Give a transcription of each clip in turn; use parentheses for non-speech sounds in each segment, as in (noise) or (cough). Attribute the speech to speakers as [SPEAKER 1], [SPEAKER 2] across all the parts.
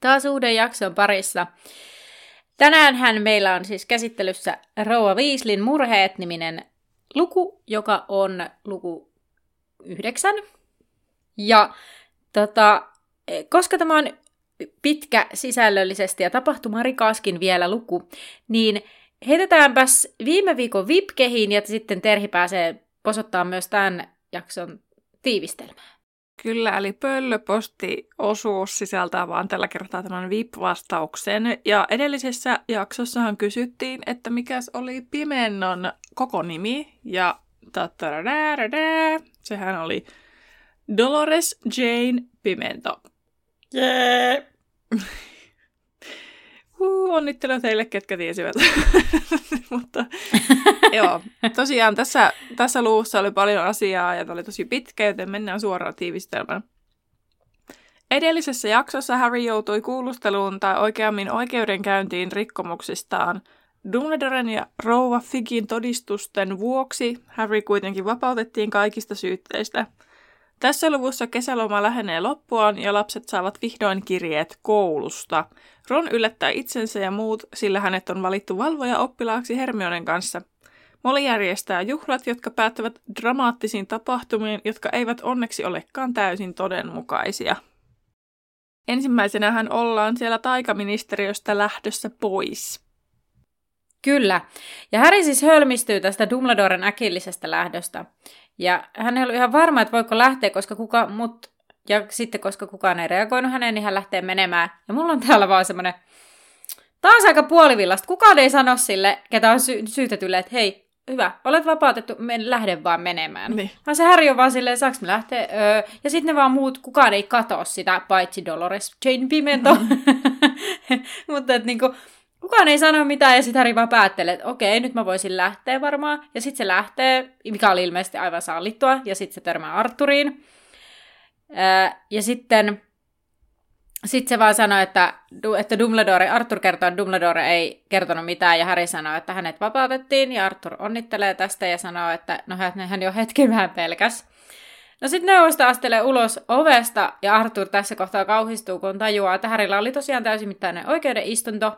[SPEAKER 1] Taas uuden jakson parissa. Tänäänhän meillä on siis käsittelyssä Rouva Viislin murheet-niminen luku, joka on luku yhdeksän. Ja tota, koska tämä on pitkä sisällöllisesti ja tapahtumarikaskin vielä luku, niin heitetäänpäs viime viikon vipkehiin ja sitten Terhi pääsee posottaa myös tämän jakson tiivistelmää.
[SPEAKER 2] Kyllä, eli pöllöposti-osuus sisältää vaan tällä kertaa tämän VIP-vastauksen. Ja edellisessä jaksossahan kysyttiin, että mikäs oli Pimennon koko nimi. Ja sehän oli Dolores Jane Pimento.
[SPEAKER 1] Jee!
[SPEAKER 2] Uh, onnittelu teille, ketkä tiesivät. (laughs) Mutta (laughs) joo, tosiaan tässä, tässä luussa oli paljon asiaa ja tämä oli tosi pitkä, joten mennään suoraan tiivistelmään. Edellisessä jaksossa Harry joutui kuulusteluun tai oikeammin oikeudenkäyntiin rikkomuksistaan. Dumbledoren ja rouva Figin todistusten vuoksi Harry kuitenkin vapautettiin kaikista syytteistä – tässä luvussa kesäloma lähenee loppuaan ja lapset saavat vihdoin kirjeet koulusta. Ron yllättää itsensä ja muut, sillä hänet on valittu valvoja oppilaaksi Hermionen kanssa. Molly järjestää juhlat, jotka päättävät dramaattisiin tapahtumiin, jotka eivät onneksi olekaan täysin todenmukaisia. Ensimmäisenä hän ollaan siellä taikaministeriöstä lähdössä pois.
[SPEAKER 1] Kyllä. Ja Harry siis hölmistyy tästä Dumbledoren äkillisestä lähdöstä. Ja hän ei ollut ihan varma, että voiko lähteä, koska kuka, mut, ja sitten koska kukaan ei reagoinut häneen, niin hän lähtee menemään. Ja mulla on täällä vaan semmoinen, taas aika puolivillasta. Kukaan ei sano sille, ketä on sy- syytetylle, että hei, hyvä, olet vapautettu, men, lähde vaan menemään.
[SPEAKER 2] Niin.
[SPEAKER 1] Vaan se Harry on vaan silleen, saaks me lähteä? Öö, ja sitten ne vaan muut, kukaan ei katoa sitä, paitsi Dolores Jane Pimento. (laughs) Mm-hmm. Mutta että niinku, kukaan ei sano mitään ja sitten Harry vaan päättelee, että okei, nyt mä voisin lähteä varmaan. Ja sitten se lähtee, mikä oli ilmeisesti aivan sallittua, ja sitten se törmää Arturiin. ja sitten sit se vaan sanoi, että, että Dumbledore, Arthur kertoo, että Dumbledore ei kertonut mitään, ja Harry sanoi, että hänet vapautettiin, ja Arthur onnittelee tästä ja sanoo, että no hän jo hetken vähän pelkäs. No sitten neuvosta astelee ulos ovesta, ja Arthur tässä kohtaa kauhistuu, kun tajuaa, että Harrylla oli tosiaan täysimittainen oikeuden istunto,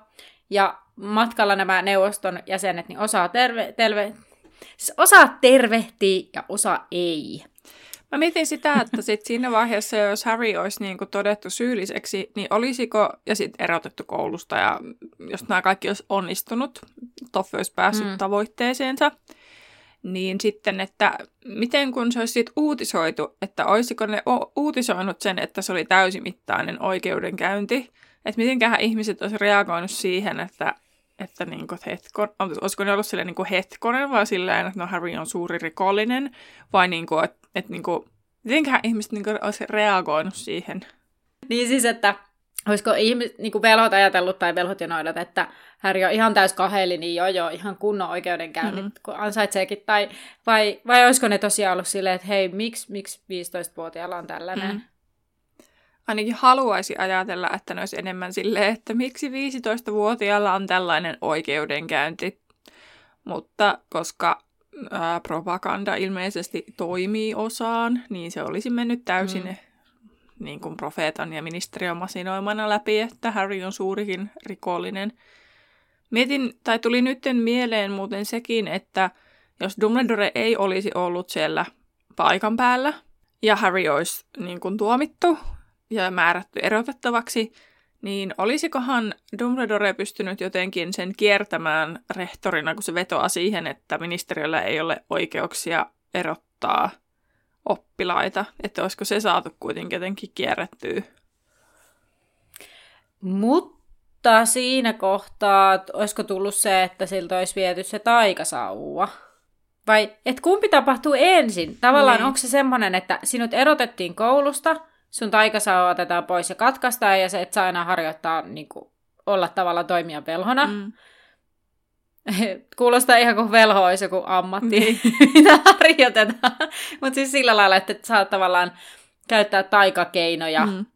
[SPEAKER 1] ja matkalla nämä neuvoston jäsenet niin osaa, terve, terve, osaa tervehtiä ja osa ei.
[SPEAKER 2] Mä mietin sitä, että sit siinä vaiheessa, jos Harry olisi niin kuin todettu syylliseksi, niin olisiko, ja sitten erotettu koulusta, ja jos nämä kaikki olisi onnistunut, Toffe olisi päässyt mm. tavoitteeseensa, niin sitten, että miten kun se olisi sit uutisoitu, että olisiko ne uutisoinut sen, että se oli täysimittainen oikeudenkäynti, että mitenköhän ihmiset olisi reagoinut siihen, että, että niin kuin hetkon, olisiko ne ollut silleen niin kuin hetkonen vai silleen, että no Harry on suuri rikollinen, vai niin kuin, että, että niin kuin, mitenköhän ihmiset niin kuin olisi reagoinut siihen.
[SPEAKER 1] Niin siis, että olisiko ihmiset, niin kuin velhot ajatellut tai velhot ja noidat, että Harry on ihan täys kaheli, niin joo joo, ihan kunnon oikeudenkäynnit, mm-hmm. kun ansaitseekin. Tai, vai, vai olisiko ne tosiaan ollut silleen, että hei, miksi, miksi 15-vuotiaalla on tällainen? Mm-hmm
[SPEAKER 2] ainakin haluaisi ajatella, että ne olisi enemmän silleen, että miksi 15-vuotiaalla on tällainen oikeudenkäynti. Mutta koska ää, propaganda ilmeisesti toimii osaan, niin se olisi mennyt täysin mm. niin kuin profeetan ja ministeriön masinoimana läpi, että Harry on suurikin rikollinen. Mietin, tai tuli nytten mieleen muuten sekin, että jos Dumbledore ei olisi ollut siellä paikan päällä, ja Harry olisi niin kuin tuomittu, ja määrätty erotettavaksi, niin olisikohan Dumbledore pystynyt jotenkin sen kiertämään rehtorina, kun se vetoaa siihen, että ministeriöllä ei ole oikeuksia erottaa oppilaita, että olisiko se saatu kuitenkin jotenkin kierrettyä?
[SPEAKER 1] Mutta siinä kohtaa, olisiko tullut se, että siltä olisi viety se taikasauva? Vai et kumpi tapahtuu ensin? Tavallaan niin. onko se semmoinen, että sinut erotettiin koulusta – sun taikasauva otetaan pois ja katkaistaan, ja se et saa enää harjoittaa niin kuin, olla tavalla toimia velhona. Mm. (laughs) Kuulostaa ihan kuin velho olisi joku ammatti, niin. (laughs) mitä harjoitetaan. Mutta siis sillä lailla, että saa tavallaan käyttää taikakeinoja mm.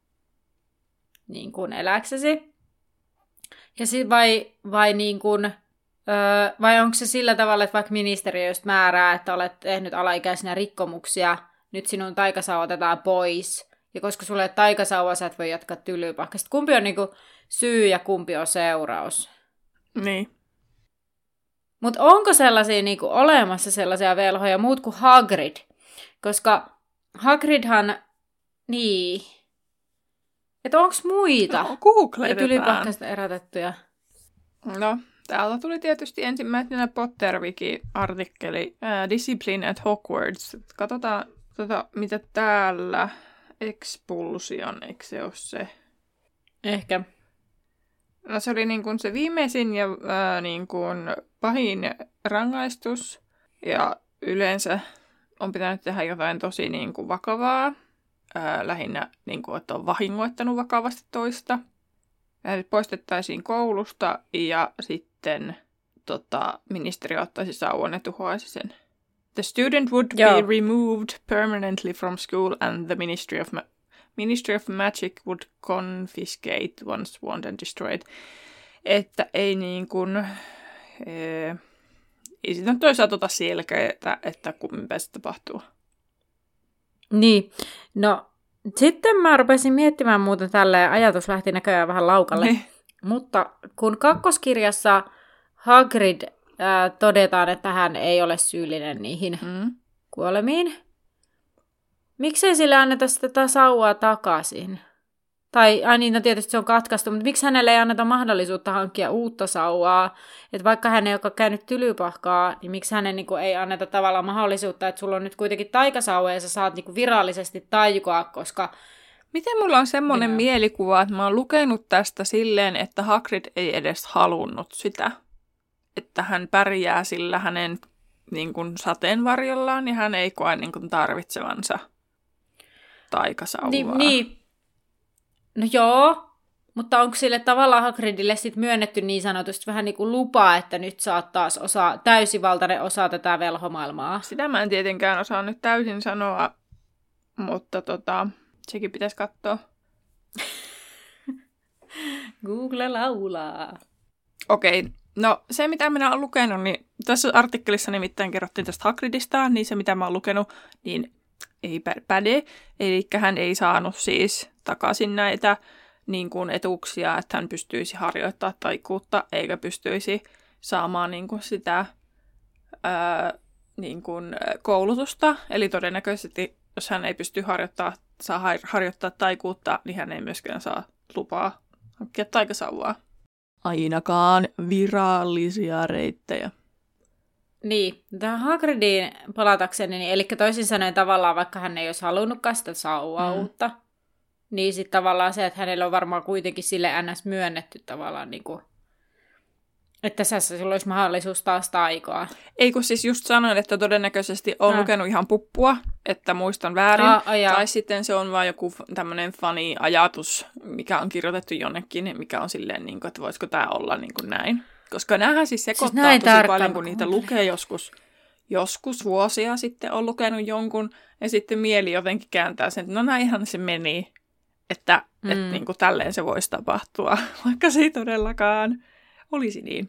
[SPEAKER 1] niin kuin eläksesi. Ja sit vai, vai, niin kuin, öö, vai onko se sillä tavalla, että vaikka ministeriö just määrää, että olet tehnyt alaikäisenä rikkomuksia, nyt sinun taikasauva otetaan pois. Ja koska sulle ei taikasauva, sä et voi jatkaa tylypahkasta. Kumpi on niin kuin syy ja kumpi on seuraus?
[SPEAKER 2] Niin.
[SPEAKER 1] Mutta onko sellaisia niin kuin, olemassa sellaisia velhoja muut kuin Hagrid? Koska Hagridhan, niin, että onko muita
[SPEAKER 2] no, googletetaan.
[SPEAKER 1] tylypahkasta erotettuja?
[SPEAKER 2] No, täältä tuli tietysti ensimmäisenä Potterwiki-artikkeli uh, Discipline at Hogwarts. Katsotaan, tota, mitä täällä Expulsion, eikö se ole se?
[SPEAKER 1] Ehkä.
[SPEAKER 2] No se oli niin kuin se viimeisin ja ää, niin kuin pahin rangaistus. Ja yleensä on pitänyt tehdä jotain tosi niin kuin vakavaa. Ää, lähinnä, niin kuin, että on vahingoittanut vakavasti toista. Ja poistettaisiin koulusta ja sitten tota, ministeri ottaisi sauvan ja tuhoaisi sen. The student would Joo. be removed permanently from school and the Ministry of Ma- Ministry of Magic would confiscate once won and destroyed. Että ei niin kuin, ee, ei sitä toisaalta tota selkeää, että, että mitä se tapahtuu.
[SPEAKER 1] Niin, no sitten mä rupesin miettimään muuten tälle ajatus lähti näköjään vähän laukalle. Niin. Mutta kun kakkoskirjassa Hagrid ää, todetaan, että hän ei ole syyllinen niihin mm. kuolemiin, Miksei sille anneta sitä sauvaa takaisin? Tai, ai niin, no tietysti se on katkaistu, mutta miksi hänelle ei anneta mahdollisuutta hankkia uutta sauvaa? Että vaikka hän ei ole käynyt tylypahkaa, niin miksi hänen niin kuin, ei anneta tavallaan mahdollisuutta, että sulla on nyt kuitenkin taikasauva ja sä saat niin kuin, virallisesti taikoa, koska...
[SPEAKER 2] Miten mulla on semmoinen Minä. mielikuva, että mä oon lukenut tästä silleen, että Hagrid ei edes halunnut sitä. Että hän pärjää sillä hänen niin kuin, sateenvarjollaan ja hän ei koe niin kuin, tarvitsevansa taikasauvaa.
[SPEAKER 1] Niin, niin. No joo, mutta onko sille tavallaan Hagridille sit myönnetty niin sanotusti vähän niin kuin lupaa, että nyt saat taas osa, täysivaltainen osa tätä velhomaailmaa?
[SPEAKER 2] Sitä mä en tietenkään osaa nyt täysin sanoa, mutta tota, sekin pitäisi katsoa. (laughs)
[SPEAKER 1] Google laulaa.
[SPEAKER 2] Okei, okay. No se mitä minä olen lukenut, niin tässä artikkelissa nimittäin kerrottiin tästä Hagridista, niin se mitä mä oon lukenut, niin ei päde. Eli hän ei saanut siis takaisin näitä niin kuin etuuksia, että hän pystyisi harjoittaa taikuutta, eikä pystyisi saamaan niin kuin sitä ää, niin kuin koulutusta. Eli todennäköisesti, jos hän ei pysty harjoittaa, saa harjoittaa taikuutta, niin hän ei myöskään saa lupaa hankkia taikasauvaa. Ainakaan virallisia reittejä.
[SPEAKER 1] Niin, tähän Hagridiin palatakseni, niin, eli toisin sanoen tavallaan, vaikka hän ei olisi halunnutkaan sitä sauvaa mm. niin sitten tavallaan se, että hänellä on varmaan kuitenkin sille ns. myönnetty tavallaan, niin kuin, että tässä sulla olisi mahdollisuus taas taikoa.
[SPEAKER 2] Ei kun siis just sanoin, että todennäköisesti on äh. lukenut ihan puppua, että muistan väärin. Ah, ah, tai sitten se on vain joku tämmöinen funny ajatus, mikä on kirjoitettu jonnekin, mikä on silleen, niin kuin, että voisiko tämä olla niin kuin näin. Koska näähän siis sekoittaa siis tosi paljon, kun niitä lukee joskus, joskus vuosia sitten on lukenut jonkun, ja sitten mieli jotenkin kääntää sen, että no näinhän se meni, että mm. et, niin kuin tälleen se voisi tapahtua, (laughs) vaikka se ei todellakaan olisi niin.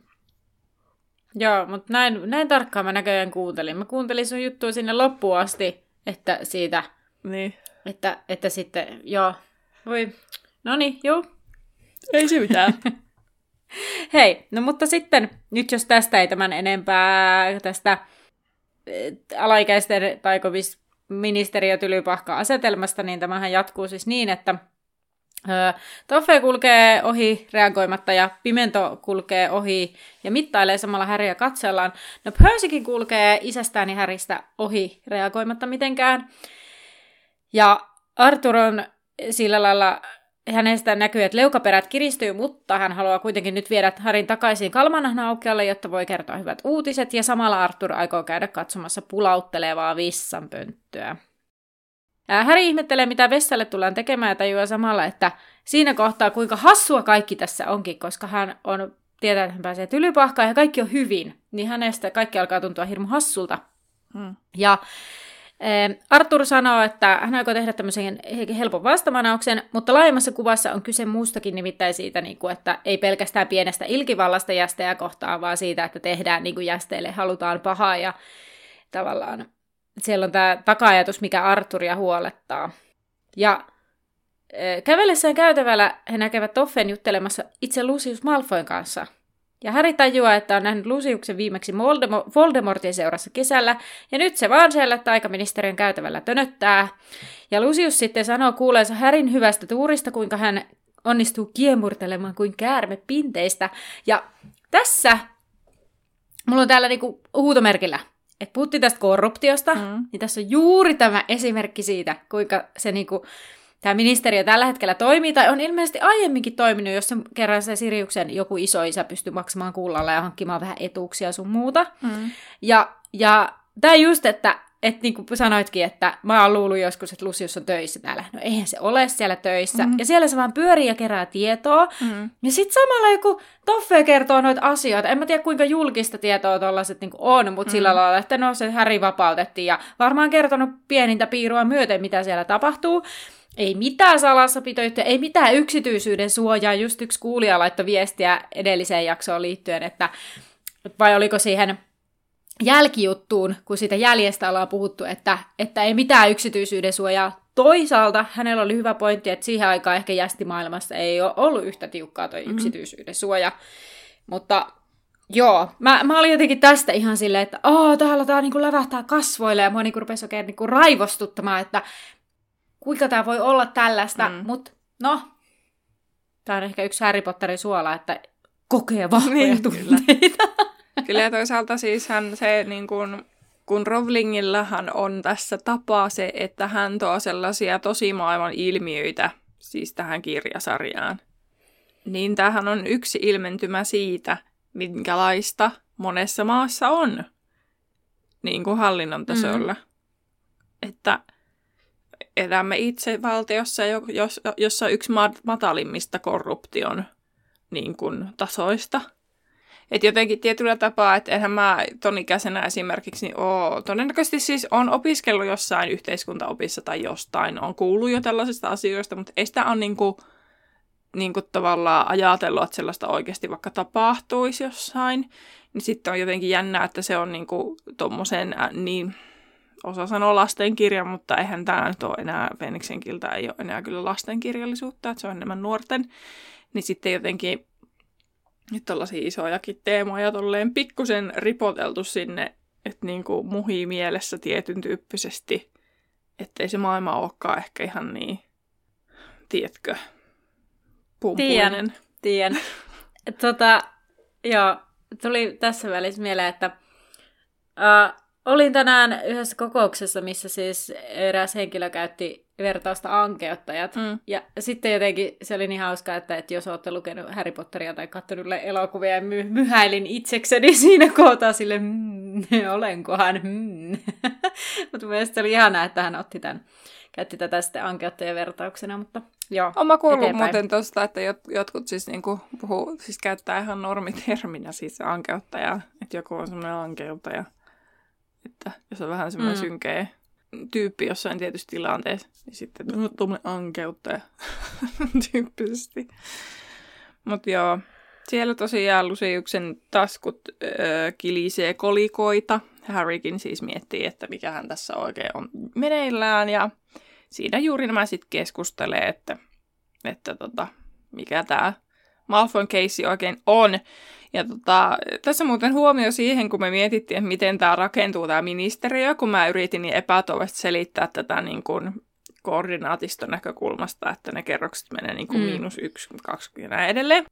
[SPEAKER 1] Joo, mutta näin, näin tarkkaan mä näköjään kuuntelin. Mä kuuntelin sun juttua sinne loppuun asti, että siitä,
[SPEAKER 2] niin.
[SPEAKER 1] että, että sitten, joo, voi, no niin, joo.
[SPEAKER 2] Ei se mitään. (laughs)
[SPEAKER 1] Hei, no mutta sitten, nyt jos tästä ei tämän enempää tästä eh, alaikäisten taikovis ministeriötylypahka-asetelmasta, niin tämähän jatkuu siis niin, että Toffe kulkee ohi reagoimatta ja Pimento kulkee ohi ja mittailee samalla Häriä katsellaan. No Percykin kulkee isästään ja Häristä ohi reagoimatta mitenkään. Ja Arthur on sillä lailla hänestä näkyy, että leukaperät kiristyy, mutta hän haluaa kuitenkin nyt viedä Harin takaisin kalmanahna jotta voi kertoa hyvät uutiset, ja samalla Arthur aikoo käydä katsomassa pulauttelevaa vissanpönttöä. Häri ihmettelee, mitä Vessalle tullaan tekemään ja tajuaa samalla, että siinä kohtaa kuinka hassua kaikki tässä onkin, koska hän on tietää, että hän pääsee tylypahkaan ja kaikki on hyvin, niin hänestä kaikki alkaa tuntua hirmu hassulta. Hmm. Ja Arthur sanoo, että hän aikoo tehdä tämmöisen helpon vastamanauksen, mutta laajemmassa kuvassa on kyse muustakin nimittäin siitä, niin että ei pelkästään pienestä ilkivallasta jästejä kohtaan, vaan siitä, että tehdään niin kuin jästeille halutaan pahaa ja tavallaan siellä on tämä taka-ajatus, mikä Arturia huolettaa. Ja kävellessään käytävällä he näkevät Toffen juttelemassa itse Lucius Malfoyn kanssa – ja Harry tajuaa, että on nähnyt Lusiuksen viimeksi Voldemortin seurassa kesällä, ja nyt se vaan siellä taikaministeriön käytävällä tönöttää. Ja Lusius sitten sanoo kuuleensa Härin hyvästä tuurista, kuinka hän onnistuu kiemurtelemaan kuin käärme pinteistä. Ja tässä mulla on täällä niinku huutomerkillä, että puhuttiin tästä korruptiosta, mm. niin tässä on juuri tämä esimerkki siitä, kuinka se niinku tämä ministeriö tällä hetkellä toimii, tai on ilmeisesti aiemminkin toiminut, jos se kerran se Siriuksen joku iso isä pystyy maksamaan kullalla ja hankkimaan vähän etuuksia sun muuta. Mm. Ja, ja tämä just, että että niin kuin sanoitkin, että mä oon luullut joskus, että Lucius on töissä täällä. No eihän se ole siellä töissä. Mm. Ja siellä se vaan pyörii ja kerää tietoa. Mm. Ja sitten samalla joku Toffe kertoo noita asioita. En mä tiedä kuinka julkista tietoa tollaset niin on, mutta mm. sillä lailla, että no se Häri vapautettiin. Ja varmaan kertonut pienintä piirua myöten, mitä siellä tapahtuu. Ei mitään salassapitoja, ei mitään yksityisyyden suojaa. Just yksi kuulija laittoi viestiä edelliseen jaksoon liittyen, että vai oliko siihen jälkijuttuun, kun siitä jäljestä ollaan puhuttu, että, että ei mitään yksityisyyden suojaa. Toisaalta hänellä oli hyvä pointti, että siihen aikaan ehkä jästimaailmassa ei ole ollut yhtä tiukkaa toi mm-hmm. yksityisyyden suoja. Mutta joo, mä, mä olin jotenkin tästä ihan silleen, että Aa, täällä tää niinku lävähtää kasvoille ja mua niinku rupesi oikein niinku raivostuttamaan, että kuinka tämä voi olla tällaista, mm. mutta no, tämä on ehkä yksi Harry Potterin suola, että kokee vahvoja niin, tunteita.
[SPEAKER 2] Kyllä. ja toisaalta siis hän se niin kuin, kun Rowlingillahan on tässä tapaa se, että hän tuo sellaisia tosi maailman ilmiöitä siis tähän kirjasarjaan. Niin tämähän on yksi ilmentymä siitä, minkälaista monessa maassa on niin kuin hallinnon tasolla. Mm. Että elämme itse valtiossa, jossa on yksi matalimmista korruption niin kuin, tasoista. Et jotenkin tietyllä tapaa, että enhän mä ton ikäisenä esimerkiksi niin oo, todennäköisesti siis on opiskellut jossain yhteiskuntaopissa tai jostain, on kuullut jo tällaisista asioista, mutta ei sitä ole niin kuin, niin kuin tavallaan ajatellut, että sellaista oikeasti vaikka tapahtuisi jossain. Niin sitten on jotenkin jännää, että se on niin kuin tommosen niin osa sanoo lastenkirja, mutta eihän tämä nyt ole enää, Fenixen kilta ei ole enää kyllä lastenkirjallisuutta, että se on enemmän nuorten. Niin sitten jotenkin nyt tällaisia isojakin teemoja tolleen pikkusen ripoteltu sinne, että niinku muhii mielessä tietyn tyyppisesti, ettei se maailma olekaan ehkä ihan niin, tiedätkö, pumpuinen.
[SPEAKER 1] Tiedän, tiedän. tota, joo, tuli tässä välissä mieleen, että uh, Olin tänään yhdessä kokouksessa, missä siis eräs henkilö käytti vertausta ankeuttajat. Mm. Ja sitten jotenkin se oli niin hauskaa, että, että jos olette lukenut Harry Potteria tai katsonut elokuvia ja my- myhäilin itsekseni (laughs) siinä kohtaa sille, mmm, olenkohan, mm. (laughs) mutta mielestäni oli ihanaa, että hän otti tämän, käytti tätä sitten ankeuttajan vertauksena, mutta joo.
[SPEAKER 2] Oma kuullut eteenpäin. muuten tuosta, että jot, jotkut siis niinku puhuu, siis käyttää ihan normiterminä siis ankeuttaja, että joku on semmoinen ankeuttaja että jos on vähän semmoinen mm. synkeä tyyppi jossain tietyssä tilanteessa, niin sitten no, tuommoinen ankeuttaja (laughs) tyyppisesti. Mutta joo, siellä tosiaan Lusiuksen taskut öö, kilisee kolikoita. Harrykin siis miettii, että mikä hän tässä oikein on meneillään. Ja siinä juuri nämä sitten keskustelee, että, että tota, mikä tämä Malfoyn case oikein on. Ja tota, tässä muuten huomio siihen, kun me mietittiin, että miten tämä rakentuu tämä ministeriö, kun mä yritin niin epätoivasti selittää tätä niin kuin koordinaatiston näkökulmasta, että ne kerrokset menee niin kuin mm. miinus yksi, kaksi ja näin edelleen.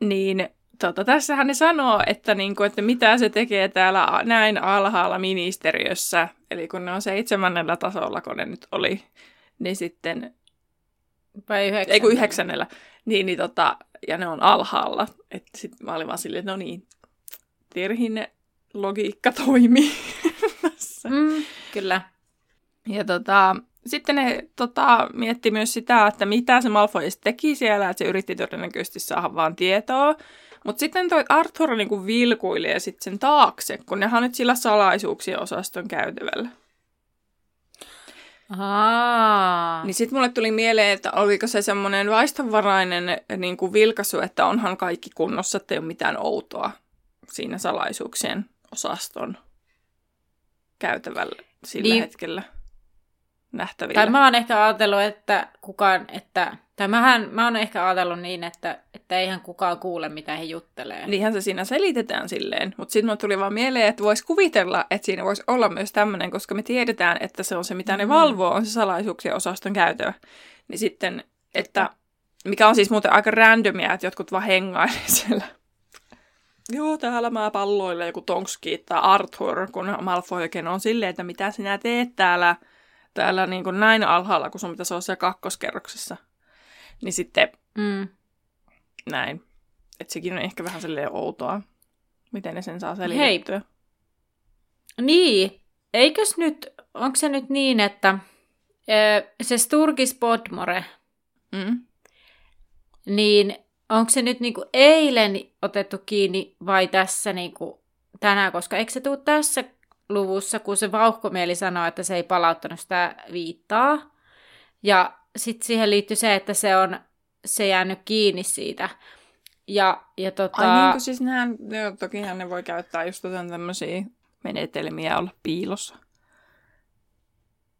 [SPEAKER 2] Niin tota, tässähän ne sanoo, että, niin kuin, että mitä se tekee täällä näin alhaalla ministeriössä, eli kun ne on seitsemännellä tasolla, kun ne nyt oli, niin sitten...
[SPEAKER 1] Vai yhdeksännellä?
[SPEAKER 2] Ei kun yhdeksännellä. Niin, niin tota, ja ne on alhaalla. Että sitten mä olin vaan silleen, että no niin, Terhin logiikka toimii (laughs)
[SPEAKER 1] Mm, kyllä.
[SPEAKER 2] Ja tota, sitten ne tota, mietti myös sitä, että mitä se Malfoy teki siellä, että se yritti todennäköisesti saada vaan tietoa. Mutta sitten toi Arthur niinku vilkuili sitten sen taakse, kun nehän on nyt sillä salaisuuksien osaston käytävällä.
[SPEAKER 1] Aa.
[SPEAKER 2] Niin sitten mulle tuli mieleen, että oliko se semmoinen vaistonvarainen niin kuin vilkaisu, että onhan kaikki kunnossa, että ei ole mitään outoa siinä salaisuuksien osaston käytävällä sillä niin. hetkellä nähtävillä.
[SPEAKER 1] Tai mä oon ehkä ajatellut, että kukaan, että, tai mähän, mä oon ehkä ajatellut niin, että, että eihän kukaan kuule, mitä he juttelee.
[SPEAKER 2] Niinhän se siinä selitetään silleen, mutta sitten mulle tuli vaan mieleen, että voisi kuvitella, että siinä voisi olla myös tämmöinen, koska me tiedetään, että se on se, mitä ne mm. valvoo, on se salaisuuksien osaston käytö. Niin sitten, että mikä on siis muuten aika randomia, että jotkut vaan hengailee (laughs) siellä. Joo, täällä mä palloille joku Tonski tai Arthur, kun Malfoy oikein on silleen, että mitä sinä teet täällä täällä niin kuin näin alhaalla, kun sun pitäisi olla siellä kakkoskerroksessa. Niin sitten mm. näin. Että sekin on ehkä vähän silleen outoa, miten ne sen saa selitettyä.
[SPEAKER 1] Hei. Niin. Eikös nyt, onko se nyt niin, että se Sturgis Podmore, mm. niin onko se nyt niinku eilen otettu kiinni vai tässä niinku tänään, koska eikö se tule tässä luvussa, kun se vauhkomieli sanoi, että se ei palauttanut sitä viittaa. Ja sitten siihen liittyy se, että se on se jäänyt kiinni siitä. Ja, ja tota...
[SPEAKER 2] Ai niin siis nehän, joo, tokihan ne voi käyttää just tämmöisiä menetelmiä olla piilossa.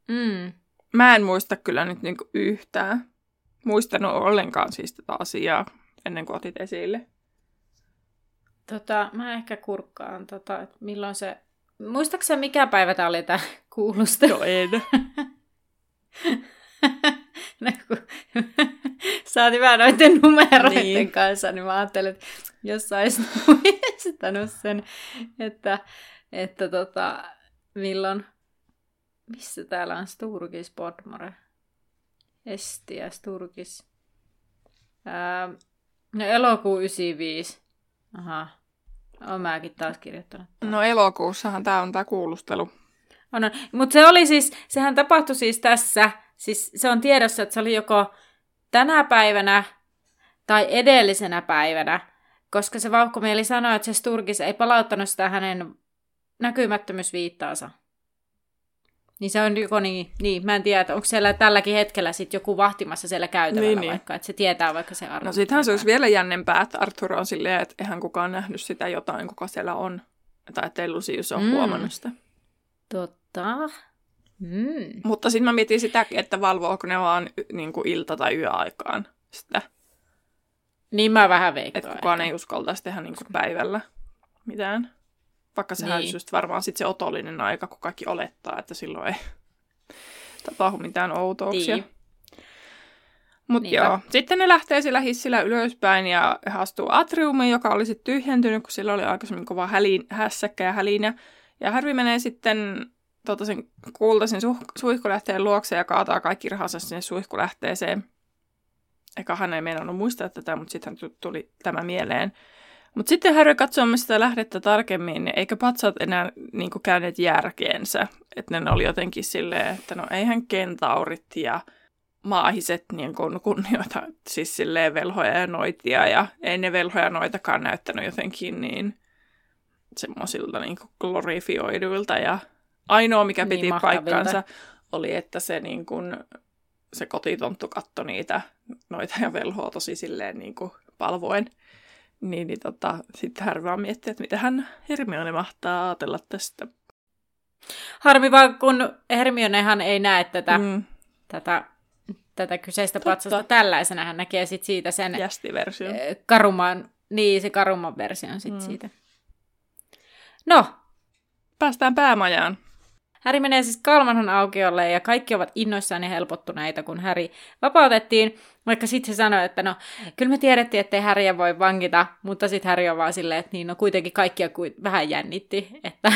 [SPEAKER 1] Mm.
[SPEAKER 2] Mä en muista kyllä nyt niinku yhtään. Muistanut ollenkaan siis tätä asiaa ennen kuin otit esille.
[SPEAKER 1] Tota, mä ehkä kurkkaan, tota, että milloin se Muistaaksä mikä päivä tämä oli tämä kuulustelu?
[SPEAKER 2] No en. (laughs) (laughs)
[SPEAKER 1] no, saatiin (laughs) vähän noiden numeroiden niin. kanssa, niin mä ajattelin, että jos saisit muistanut sen, että, että tota, milloin, missä täällä on Sturgis Podmore? Estia, Sturgis. Ää, no elokuu 95. Aha, olen mäkin taas kirjoittanut.
[SPEAKER 2] No elokuussahan tämä on tämä kuulustelu.
[SPEAKER 1] On, on. Mutta se oli siis, sehän tapahtui siis tässä, siis se on tiedossa, että se oli joko tänä päivänä tai edellisenä päivänä, koska se vauhkomieli sanoi, että se Sturgis ei palauttanut sitä hänen näkymättömyysviittaansa. Niin se on joko niin, niin, mä en tiedä, että onko siellä tälläkin hetkellä sit joku vahtimassa siellä käytävällä niin, niin. vaikka, että se tietää vaikka se arvo.
[SPEAKER 2] No sittenhän se olisi vielä jännempää, että Arthur on silleen, että eihän kukaan nähnyt sitä jotain, kuka siellä on. Tai että Lucius on mm. huomannut sitä.
[SPEAKER 1] Totta. Mm.
[SPEAKER 2] Mutta sitten mä mietin sitäkin, että valvoako ne vaan niin kuin ilta- tai yöaikaan sitä.
[SPEAKER 1] Niin mä vähän veikkaan.
[SPEAKER 2] Että kukaan ei uskaltaisi tehdä niin kuin päivällä mitään. Vaikka sehän niin. just varmaan sit se otollinen aika, kun kaikki olettaa, että silloin ei (laughs) tapahdu mitään outouksia. Niin. Mutta joo, sitten ne lähtee sillä hissillä ylöspäin ja he astuu atriumiin, joka oli sitten tyhjentynyt, kun sillä oli aikaisemmin kova hälin, hässäkkä ja hälinä. Ja Harvi menee sitten tota, sen kultaisen suh- suihkulähteen luokse ja kaataa kaikki rahansa sinne suihkulähteeseen. Eikä hän ei meinannut muistaa tätä, mutta sitten tuli tämä mieleen. Mutta sitten Harry katsoo sitä lähdettä tarkemmin, niin eikö patsat enää niin käyneet järkeensä. Että ne oli jotenkin silleen, että no eihän kentaurit ja maahiset niin kuin, kunnioita siis silleen velhoja ja noitia. Ja ei ne velhoja noitakaan näyttänyt jotenkin niin semmoisilta niin glorifioiduilta. Ja ainoa, mikä niin piti niin, paikkansa, oli, että se, niin kuin, se kotitonttu katsoi niitä noita ja velhoa tosi silleen niin kuin palvoen. Niin, niin tota, sitten Harry vaan miettii, että mitä hän Hermione mahtaa ajatella tästä.
[SPEAKER 1] Harmi vaan, kun Hermionehan ei näe tätä, mm. tätä, tätä kyseistä Totta. patsasta tällaisena. Hän näkee sit siitä sen
[SPEAKER 2] Jästiversion.
[SPEAKER 1] Eh, karuman, niin, se karumman version sit mm. siitä. No.
[SPEAKER 2] Päästään päämajaan.
[SPEAKER 1] Häri menee siis Kalmanhan aukiolle ja kaikki ovat innoissaan ja helpottuneita, kun Häri vapautettiin. Vaikka sitten se sanoi, että no, kyllä me tiedettiin, ettei Häriä voi vankita, mutta sitten Häri on vaan silleen, että niin, no kuitenkin kaikkia kuin vähän jännitti. Että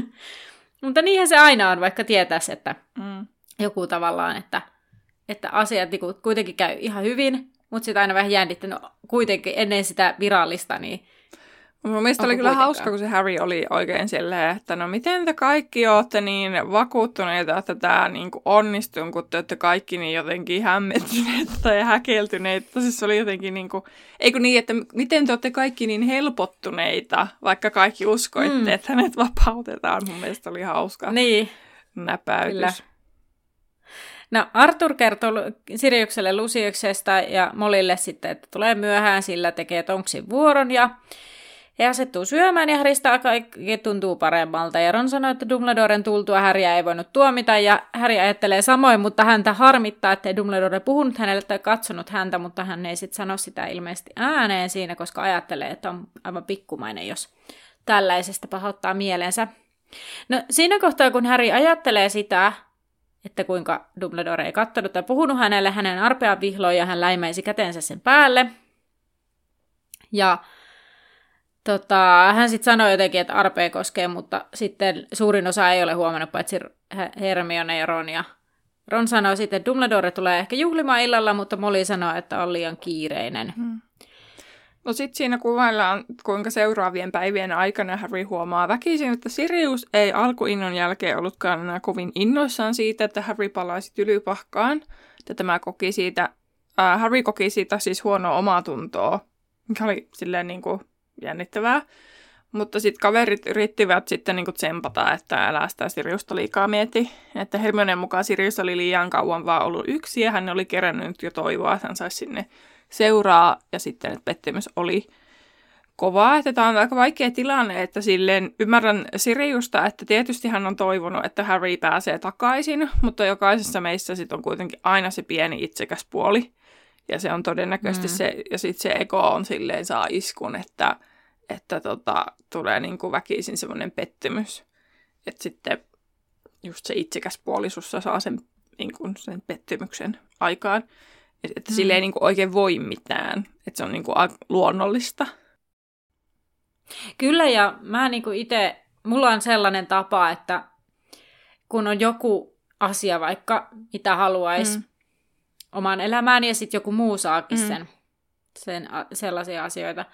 [SPEAKER 1] (laughs) mutta niinhän se aina on, vaikka tietäisi, että mm. joku tavallaan, että, että asiat niin kuitenkin käy ihan hyvin, mutta sitten aina vähän jännitti, no kuitenkin ennen sitä virallista, niin
[SPEAKER 2] Mun mielestä
[SPEAKER 1] Onko
[SPEAKER 2] oli kyllä
[SPEAKER 1] kuitenkaan?
[SPEAKER 2] hauska, kun se Harry oli oikein silleen, että no miten te kaikki olette niin vakuuttuneita, että tämä niin onnistuu, kun te olette kaikki niin jotenkin hämmentyneitä (laughs) tai häkeltyneitä. Siis oli jotenkin niin kuin, eikö niin, että miten te olette kaikki niin helpottuneita, vaikka kaikki uskoitte,
[SPEAKER 1] Mm.
[SPEAKER 2] että hänet vapautetaan. Mun mielestä oli hauska
[SPEAKER 1] Niin.
[SPEAKER 2] näpäytys.
[SPEAKER 1] Kyllä. No Arthur kertoo Siriukselle Lusiuksesta ja Molille sitten, että tulee myöhään, sillä tekee Tonksin vuoron ja he asettuu syömään ja Harrystä kaikki tuntuu paremmalta. Ja Ron sanoo, että Dumbledoren tultua Harryä ei voinut tuomita ja Harry ajattelee samoin, mutta häntä harmittaa, ettei Dumbledore puhunut hänelle tai katsonut häntä, mutta hän ei sitten sano sitä ilmeisesti ääneen siinä, koska ajattelee, että on aivan pikkumainen, jos tällaisesta pahoittaa mielensä. No siinä kohtaa, kun Harry ajattelee sitä, että kuinka Dumbledore ei kattonut tai puhunut hänelle, hänen arpea vihloi ja hän läimäisi kätensä sen päälle. Ja tota, hän sitten sanoi jotenkin, että arpea koskee, mutta sitten suurin osa ei ole huomannut, paitsi Hermione ja Ron. Ja Ron sanoi sitten, että Dumbledore tulee ehkä juhlimaan illalla, mutta Molly sanoi, että on liian kiireinen.
[SPEAKER 2] No sitten siinä kuvaillaan, kuinka seuraavien päivien aikana Harry huomaa väkisin, että Sirius ei alkuinnon jälkeen ollutkaan enää kovin innoissaan siitä, että Harry palaisi tylypahkaan. Että tämä koki siitä, äh, Harry koki siitä siis huonoa omaa tuntoa, mikä oli silleen niin kuin jännittävää. Mutta sitten kaverit yrittivät sitten niin tsempata, että älä sitä Siriusta liikaa mieti. Että Hermionen mukaan Sirius oli liian kauan vaan ollut yksi ja hän oli kerännyt jo toivoa, että hän saisi sinne seuraa. Ja sitten että pettymys oli kovaa, että tämä on aika vaikea tilanne, että silleen ymmärrän Siriusta, että tietysti hän on toivonut, että Harry pääsee takaisin, mutta jokaisessa meissä sitten on kuitenkin aina se pieni itsekäs puoli. Ja se on todennäköisesti
[SPEAKER 1] Mm.
[SPEAKER 2] se, ja sitten se ego on silleen saa iskun, että, että tota, tulee niin kuin väkisin semmoinen pettymys. Että sitten just se itsekäs puoli sussa saa sen, niin kuin sen pettymyksen aikaan. Et, että
[SPEAKER 1] Mm.
[SPEAKER 2] sille ei niin kuin oikein voi mitään. Että se on niin kuin luonnollista.
[SPEAKER 1] Kyllä, ja mä niinku itse, mulla on sellainen tapa, että kun on joku asia vaikka, mitä haluaisi mm. Omaan elämään, ja sitten joku muu saakin
[SPEAKER 2] Mm.
[SPEAKER 1] sen, sen a- sellaisia asioita,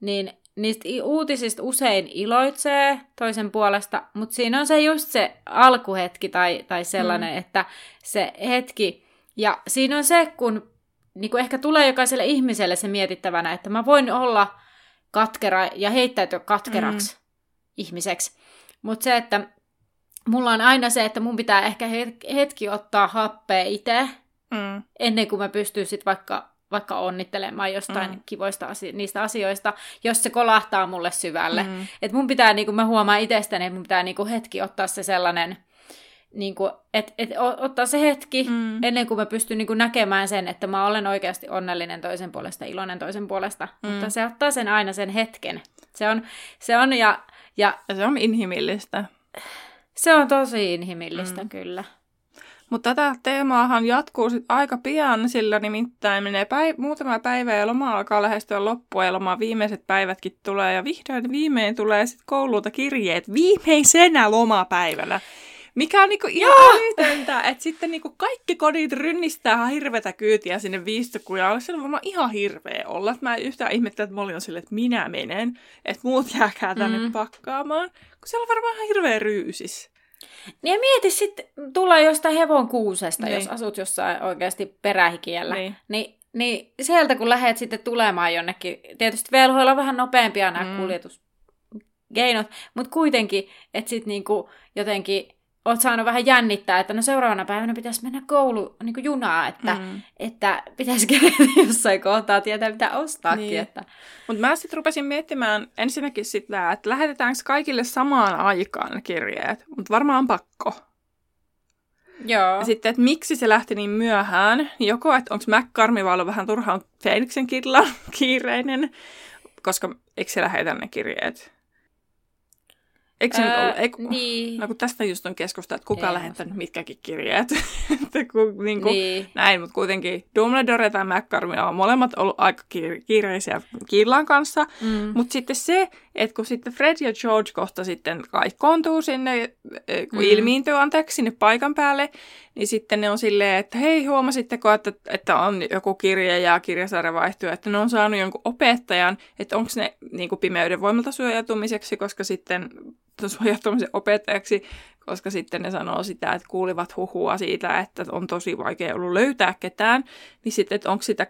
[SPEAKER 1] niin niistä uutisista usein iloitsee toisen puolesta, mutta siinä on se just se alkuhetki tai, tai sellainen, mm. että se hetki, ja siinä on se, kun niin kuin ehkä tulee jokaiselle ihmiselle se mietittävänä, että mä voin olla katkera ja heittäytyä katkeraksi mm. ihmiseksi. Mutta se, että mulla on aina se, että mun pitää ehkä het- hetki ottaa happea itse,
[SPEAKER 2] Mm.
[SPEAKER 1] ennen kuin mä pystyn sit vaikka, vaikka onnittelemaan jostain mm. Kivoista asio- niistä asioista, jos se kolahtaa mulle syvälle. Mm. Et mun pitää, niin kuin mä huomaan itsestäni, että mun pitää niin kuin hetki ottaa se sellainen, niin kuin, et, ottaa se hetki, mm. Ennen kuin mä pystyn niin kuin näkemään sen, että mä olen oikeasti onnellinen toisen puolesta, iloinen toisen puolesta. Mm. Mutta se ottaa sen aina sen hetken. Se on, se on ja, ja
[SPEAKER 2] Ja se on inhimillistä.
[SPEAKER 1] se on tosi inhimillistä. Mm. kyllä.
[SPEAKER 2] Mutta tätä teemaahan jatkuu sit aika pian, sillä nimittäin menee päiv- muutama päivä ja loma alkaa lähestyä loppua ja loman viimeiset päivätkin tulee ja vihdoin viimein tulee sitten koululta kirjeet viimeisenä lomapäivänä. Mikä on niinku ihan älytöntä, että sitten niinku kaikki kodit rynnistää ihan hirveätä kyytiä sinne viistokujalle. Se on varmaan ihan hirveä olla. Et Mä en yhtään ihmettele, että Molly on silleen, että minä menen, että muut jääkää tänne
[SPEAKER 1] mm.
[SPEAKER 2] pakkaamaan. Kun siellä on varmaan ihan hirveä ryysis.
[SPEAKER 1] Niin ja mieti sitten, tulla jostain hevon kuusesta, niin. Jos asut jossain oikeasti perähikiellä.
[SPEAKER 2] Niin.
[SPEAKER 1] Niin, niin sieltä kun lähdet sitten tulemaan jonnekin, tietysti velhoilla on vähän nopeampia nämä. Mm. kuljetuskeinot, mutta kuitenkin, että sitten niinku jotenkin oot saanut vähän jännittää, että no seuraavana päivänä pitäisi mennä koulu niin junaa, että, mm. Että pitäisi (laughs) kerätä jossain kohtaa tietää, mitä ostaakin. Niin. Että...
[SPEAKER 2] Mutta mä sitten rupesin miettimään ensinnäkin sitä, että lähetetäänkö kaikille samaan aikaan kirjeet, mutta varmaan pakko.
[SPEAKER 1] Joo.
[SPEAKER 2] Ja sitten, että miksi se lähti niin myöhään, joko, että onko vaan ollut vähän turhaan Felixen kirla (laughs) kiireinen, koska eikö se lähetä ne kirjeet? Eikö se nyt ollut? Eikö,
[SPEAKER 1] niin.
[SPEAKER 2] No kun tästä just on keskusteltu, että kuka on lähettänyt mitkäkin kirjeet. (laughs) että kun, niin kuin,
[SPEAKER 1] niin.
[SPEAKER 2] näin, mutta kuitenkin Dumbledore tai McCormi on molemmat ollut aika kiire- kiireisiä Kirlan kanssa.
[SPEAKER 1] Mm.
[SPEAKER 2] Mutta sitten se, että kun sitten Fred ja George kohta sitten kaikkoontuu sinne, kun
[SPEAKER 1] Mm.
[SPEAKER 2] ilmiintyy anteeksi sinne paikan päälle, niin sitten ne on silleen, että hei, huomasitteko, että, että on joku kirje ja kirjasarja vaihtuu, että ne on saanut jonkun opettajan, että onko ne niin kuin pimeyden voimalta suojautumiseksi, koska sitten (laughs) suojautumisen opettajaksi, koska sitten ne sanoo sitä, että kuulivat huhua siitä, että on tosi vaikea ollut löytää ketään, niin sitten, että onko sitä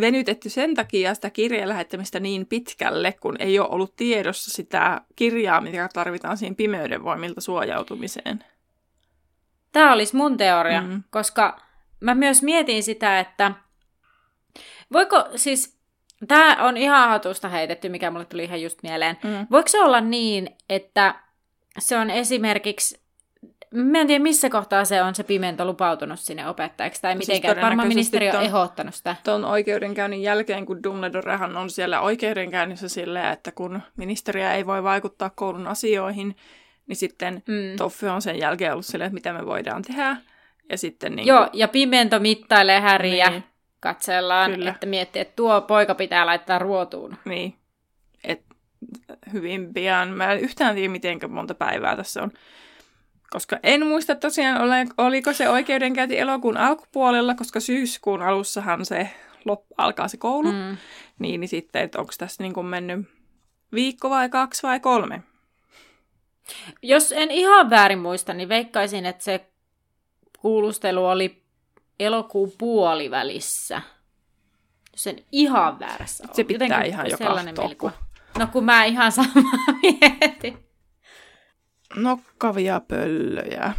[SPEAKER 2] venytetty sen takia sitä kirjeen lähettämistä niin pitkälle, kun ei ole ollut tiedossa sitä kirjaa, mitä tarvitaan siihen pimeyden voimilta suojautumiseen.
[SPEAKER 1] Tämä olisi mun teoria,
[SPEAKER 2] Mm.
[SPEAKER 1] mm. koska mä myös mietin sitä, että voiko siis, tämä on ihan hatusta heitetty, mikä mulle tuli ihan just mieleen.
[SPEAKER 2] Mm.
[SPEAKER 1] Voiko se olla niin, että se on esimerkiksi, mä en tiedä missä kohtaa se on se pimento lupautunut sinne opettajaksi, tai
[SPEAKER 2] No siis
[SPEAKER 1] mitenkään, varmaan
[SPEAKER 2] todennäköisesti
[SPEAKER 1] ministeri on
[SPEAKER 2] ton-
[SPEAKER 1] ehdottanut sitä.
[SPEAKER 2] Tuon oikeudenkäynnin jälkeen, kun Dumbledorehan on siellä oikeudenkäynnissä silleen, että kun ministeriä ei voi vaikuttaa koulun asioihin, niin sitten
[SPEAKER 1] Mm.
[SPEAKER 2] Toffe on sen jälkeen ollut silleen, että mitä me voidaan tehdä. Ja sitten niin
[SPEAKER 1] Joo, ja pimento mittailee Häriä, Niin. katsellaan,
[SPEAKER 2] Kyllä.
[SPEAKER 1] Kyllä. että miettii, että tuo poika pitää laittaa ruotuun.
[SPEAKER 2] Niin, et hyvin pian. Mä en yhtään tiedä, miten monta päivää tässä on. Koska en muista tosiaan, ole, oliko se oikeudenkäynti elokuun alkupuolella, koska syyskuun alussahan se lop, alkaa se koulu. Mm. Niin, niin sitten, että onko tässä niin kuin mennyt viikko vai kaksi vai kolme?
[SPEAKER 1] Jos en ihan väärin muista, niin veikkaisin, että se kuulustelu oli elokuun puolivälissä. Jos en ihan väärässä ole.
[SPEAKER 2] Se pitää ihan jo
[SPEAKER 1] sellainen. No kun mä ihan samaa (laughs) mietin.
[SPEAKER 2] Nokkavia pöllöjä.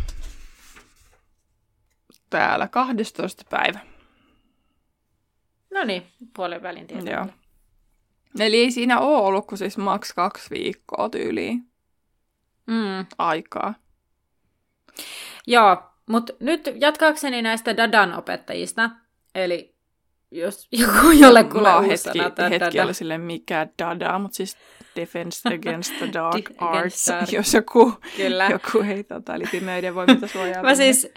[SPEAKER 2] Täällä 12. päivä.
[SPEAKER 1] No niin, puolivälin tietenkin.
[SPEAKER 2] Joo. Eli ei siinä ole ollut kuin siis maks kaksi viikkoa tyyliin
[SPEAKER 1] Mm.
[SPEAKER 2] aikaa.
[SPEAKER 1] Joo, mutta nyt jatkaakseni näistä Dadan opettajista, eli jos joku jollekulle
[SPEAKER 2] Mä
[SPEAKER 1] uusi
[SPEAKER 2] hetki,
[SPEAKER 1] sana,
[SPEAKER 2] hetki oli silleen, mikä dada, mutta siis Defense Against the Dark Arts,
[SPEAKER 1] dark. (laughs)
[SPEAKER 2] jos joku,
[SPEAKER 1] Kyllä.
[SPEAKER 2] joku ei tota, eli pimeyden voimilta suojautuminen. (laughs)
[SPEAKER 1] Mä siis,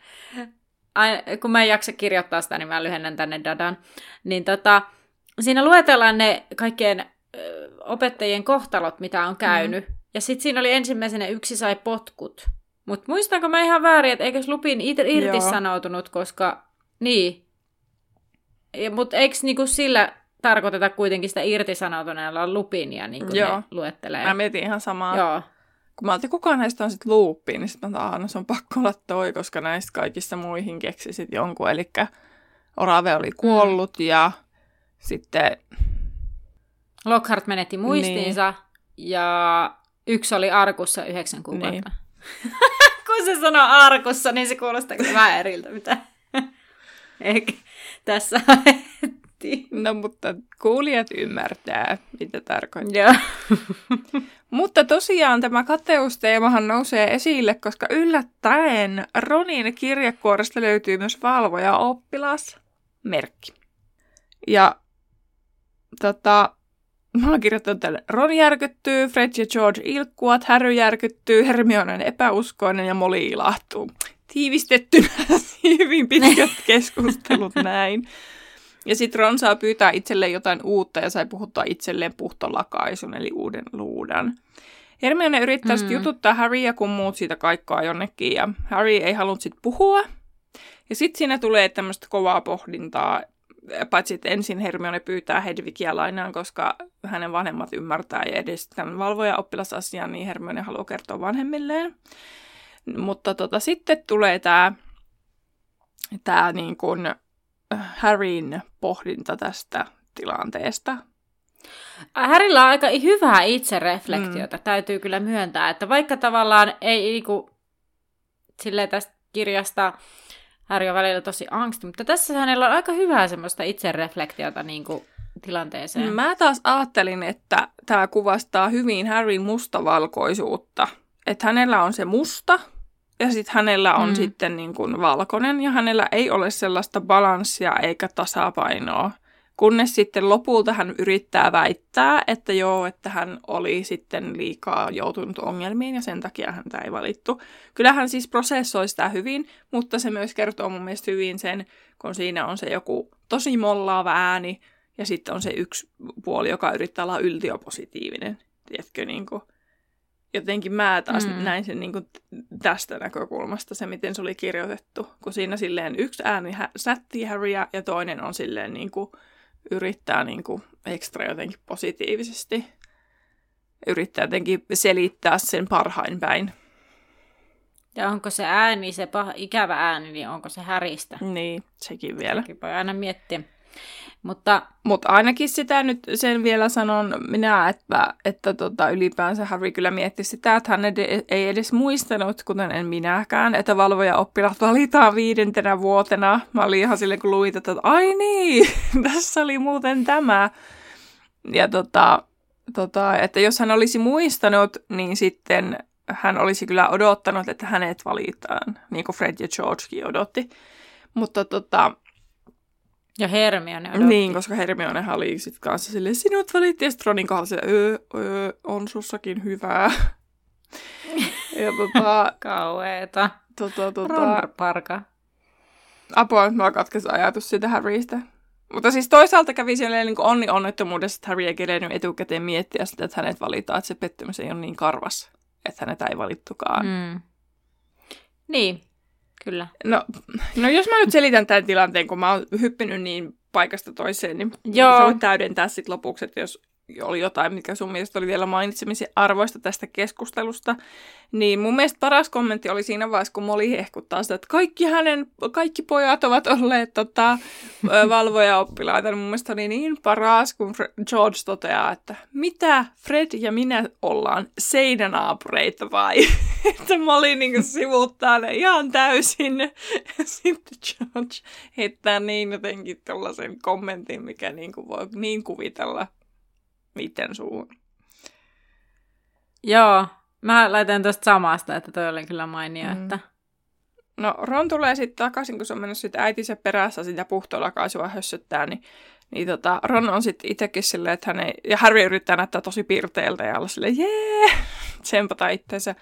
[SPEAKER 1] aina, kun mä en jaksa kirjoittaa sitä, niin mä lyhennän tänne Dadan. Niin tota, siinä luetellaan ne kaikkien ö, opettajien kohtalot, mitä on käynyt. Mm. Ja sitten siinä oli ensimmäisenä yksi sai potkut. Mutta muistanko mä ihan väärin, että eikö Lupin irtisanoutunut, koska... Niin. Mutta eikö niinku sillä tarkoiteta kuitenkin sitä irtisanoutuneella Lupinia, niin kuin
[SPEAKER 2] Joo.
[SPEAKER 1] ne luettelee?
[SPEAKER 2] Mä mietin ihan samaa.
[SPEAKER 1] Joo.
[SPEAKER 2] Kun mä ajattelin, kukaan näistä on sitten loopiin, niin sitten mä ajattelin, no se on pakko olla toi, koska näistä kaikista muihin keksi sit jonkun. Eli Orave oli kuollut mm. ja sitten
[SPEAKER 1] Lockhart menetti muistiinsa niin. ja yksi oli arkussa yhdeksän kuukautta.
[SPEAKER 2] Niin. (laughs)
[SPEAKER 1] Kun se sanoo arkussa, niin se kuulostaa vähän eriltä. Mitä? (laughs) Eikä tässä.
[SPEAKER 2] No, mutta kuulijat ymmärtää, mitä tarkoittaa.
[SPEAKER 1] Joo. (laughs)
[SPEAKER 2] Mutta tosiaan tämä kateusteemahan nousee esille, koska yllättäen Ronin kirjekuoresta löytyy myös valvoja oppilas merkki. Ja tota, mä oon kirjoittanut tälle. Ron järkyttyy, Fred ja George ilkkuvat, Harry järkyttyy, Hermione on epäuskoinen ja Molly ilahtuu. Tiivistettynä (laughs) hyvin pitkät keskustelut näin. (laughs) Ja sitten Ron saa pyytää itselleen jotain uutta ja sai puhuttaa itselleen puhtolakaisun, eli uuden luudan. Hermione yrittää mm.
[SPEAKER 1] Mm.
[SPEAKER 2] jututtaa Harrya, kun muut siitä kaikkaa jonnekin, ja Harry ei halunnut sitten puhua. Ja sitten siinä tulee tämmöistä kovaa pohdintaa, paitsi että ensin Hermione pyytää Hedvigia lainaan, koska hänen vanhemmat ymmärtää ja edes tämän valvoja-oppilasasian, niin Hermione haluaa kertoa vanhemmilleen. Mutta tota, sitten tulee tämä tää niin kuin Harryn pohdinta tästä tilanteesta.
[SPEAKER 1] Härillä on aika hyvää itsereflektiota, mm. täytyy kyllä myöntää, että vaikka tavallaan ei niinku, silleen tästä kirjasta Häri on välillä tosi angsti, mutta tässä hänellä on aika hyvää semmoista itsereflektiota niinku tilanteeseen.
[SPEAKER 2] Mä taas ajattelin, että tämä kuvastaa hyvin Harryn mustavalkoisuutta. Että hänellä on se musta ja sitten hänellä on mm. Sitten niin kuin valkoinen ja hänellä ei ole sellaista balanssia eikä tasapainoa. Kunnes sitten lopulta hän yrittää väittää, että joo, että hän oli sitten liikaa joutunut ongelmiin ja sen takia häntä ei valittu. Kyllähän siis prosessoi sitä hyvin, mutta se myös kertoo mun mielestä hyvin sen, kun siinä on se joku tosi mollaava ääni ja sitten on se yksi puoli, joka yrittää olla yltiöpositiivinen. tiedätkö, niin kuin, jotenkin mä taas
[SPEAKER 1] Mm.
[SPEAKER 2] näin sen niin kuin tästä näkökulmasta, se miten se oli kirjoitettu. Kun siinä silleen yksi ääni hä- sättii Harryä ja toinen on silleen niin kuin, yrittää niin kuin, ekstra jotenkin positiivisesti. Yrittää jotenkin selittää sen parhain päin.
[SPEAKER 1] Ja onko se ääni, se paha, ikävä ääni, niin onko se häristä?
[SPEAKER 2] Niin, sekin vielä.
[SPEAKER 1] Sekin voi aina miettiä. Mutta
[SPEAKER 2] Mutta ainakin sitä nyt sen vielä sanon minä, että, että tota, ylipäänsä Harry kyllä mietti sitä, että hän ed- ei edes muistanut, kuten en minäkään, että valvoja oppilaat valitaan viidentenä vuotena. Mä olin ihan silleen, kun luin että ai niin, (laughs) tässä oli muuten tämä. Ja tota, tota, että jos hän olisi muistanut, niin sitten hän olisi kyllä odottanut, että hänet valitaan, niin kuin Fred ja Georgekin odotti. Mutta tota,
[SPEAKER 1] ja Hermione odotti.
[SPEAKER 2] niin, koska Hermione oli sit kanssa silleen, sinut valittiin, ja sitten Ronin silleen, öö, öö, on sussakin hyvää. (laughs) ja tota,
[SPEAKER 1] Kauheeta.
[SPEAKER 2] tota, tota,
[SPEAKER 1] Ron parka.
[SPEAKER 2] apua, nyt mä katkesi ajatus siitä Harrystä. Mutta siis toisaalta kävi silleen niin onni onnettomuudessa, että Harry ei kerennyt etukäteen miettiä sitä, että hänet valitaan, että se pettymys ei ole niin karvas, että hänet ei valittukaan. Mm.
[SPEAKER 1] Niin, kyllä.
[SPEAKER 2] No, no, jos mä nyt selitän tämän tilanteen, kun mä oon hyppinyt niin paikasta toiseen, niin
[SPEAKER 1] Joo.
[SPEAKER 2] sä voit täydentää sitten lopuksi, että jos oli jotain, mikä sun mielestä oli vielä mainitsemisen arvoista tästä keskustelusta, niin mun mielestä paras kommentti oli siinä vaiheessa, kun Molly hehkuttaa sitä, että kaikki hänen, kaikki pojat ovat olleet tota, (laughs) valvoja-oppilaita. Niin mun mielestä oli niin paras, kun Fre- George toteaa, että mitä Fred ja minä ollaan, seinänaapureita vai? (laughs) että Molly niin sivuttaa ne ihan täysin. Ja sitten George heittää niin jotenkin tällaisen kommentin, mikä niin kuin voi niin kuvitella miten suun.
[SPEAKER 1] Joo, mä laitan tuosta samasta, että toi oli kyllä mainio,
[SPEAKER 2] Mm.
[SPEAKER 1] että
[SPEAKER 2] No Ron tulee sitten takaisin, kun se on mennyt sitten äitinsä perässä sitä puhtolakaisua hössöttää, niin, niin tota, Ron on sitten itsekin silleen, että hän ei, ja Harry yrittää näyttää tosi pirteeltä ja olla silleen, jee, (laughs) tsempata itseensä.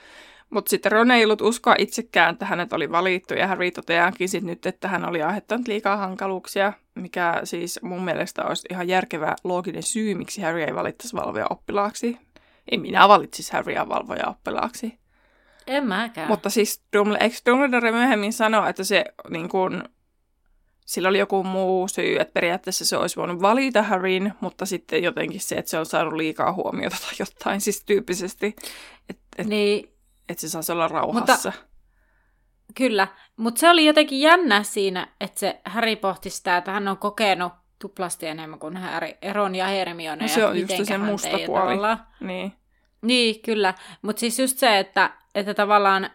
[SPEAKER 2] Mutta sitten Ron ei ollut uskoa itsekään, että hänet oli valittu, ja Harry toteaakin sitten nyt, että hän oli aiheuttanut liikaa hankaluuksia, mikä siis mun mielestä olisi ihan järkevä looginen syy, miksi Harry ei valittaisi valvoja oppilaaksi. Ei minä valitsisi Harrya valvoja oppilaaksi.
[SPEAKER 1] en mäkään.
[SPEAKER 2] Mutta siis Dumbledore, eikö Dumbledore myöhemmin sanoa, että se niin kuin, sillä oli joku muu syy, että periaatteessa se olisi voinut valita Harryn, mutta sitten jotenkin se, että se on saanut liikaa huomiota tai jotain siis tyyppisesti, että et,
[SPEAKER 1] Niin,
[SPEAKER 2] et se saisi olla rauhassa. Mutta...
[SPEAKER 1] kyllä. Mutta se oli jotenkin jännä siinä, että se Harry pohti sitä, että hän on kokenut tuplasti enemmän kuin Harry, Ron ja Hermione.
[SPEAKER 2] No se on
[SPEAKER 1] että
[SPEAKER 2] just se musta puoli.
[SPEAKER 1] tavallaan-
[SPEAKER 2] Niin.
[SPEAKER 1] Niin, kyllä. Mutta siis just se, että, että tavallaan,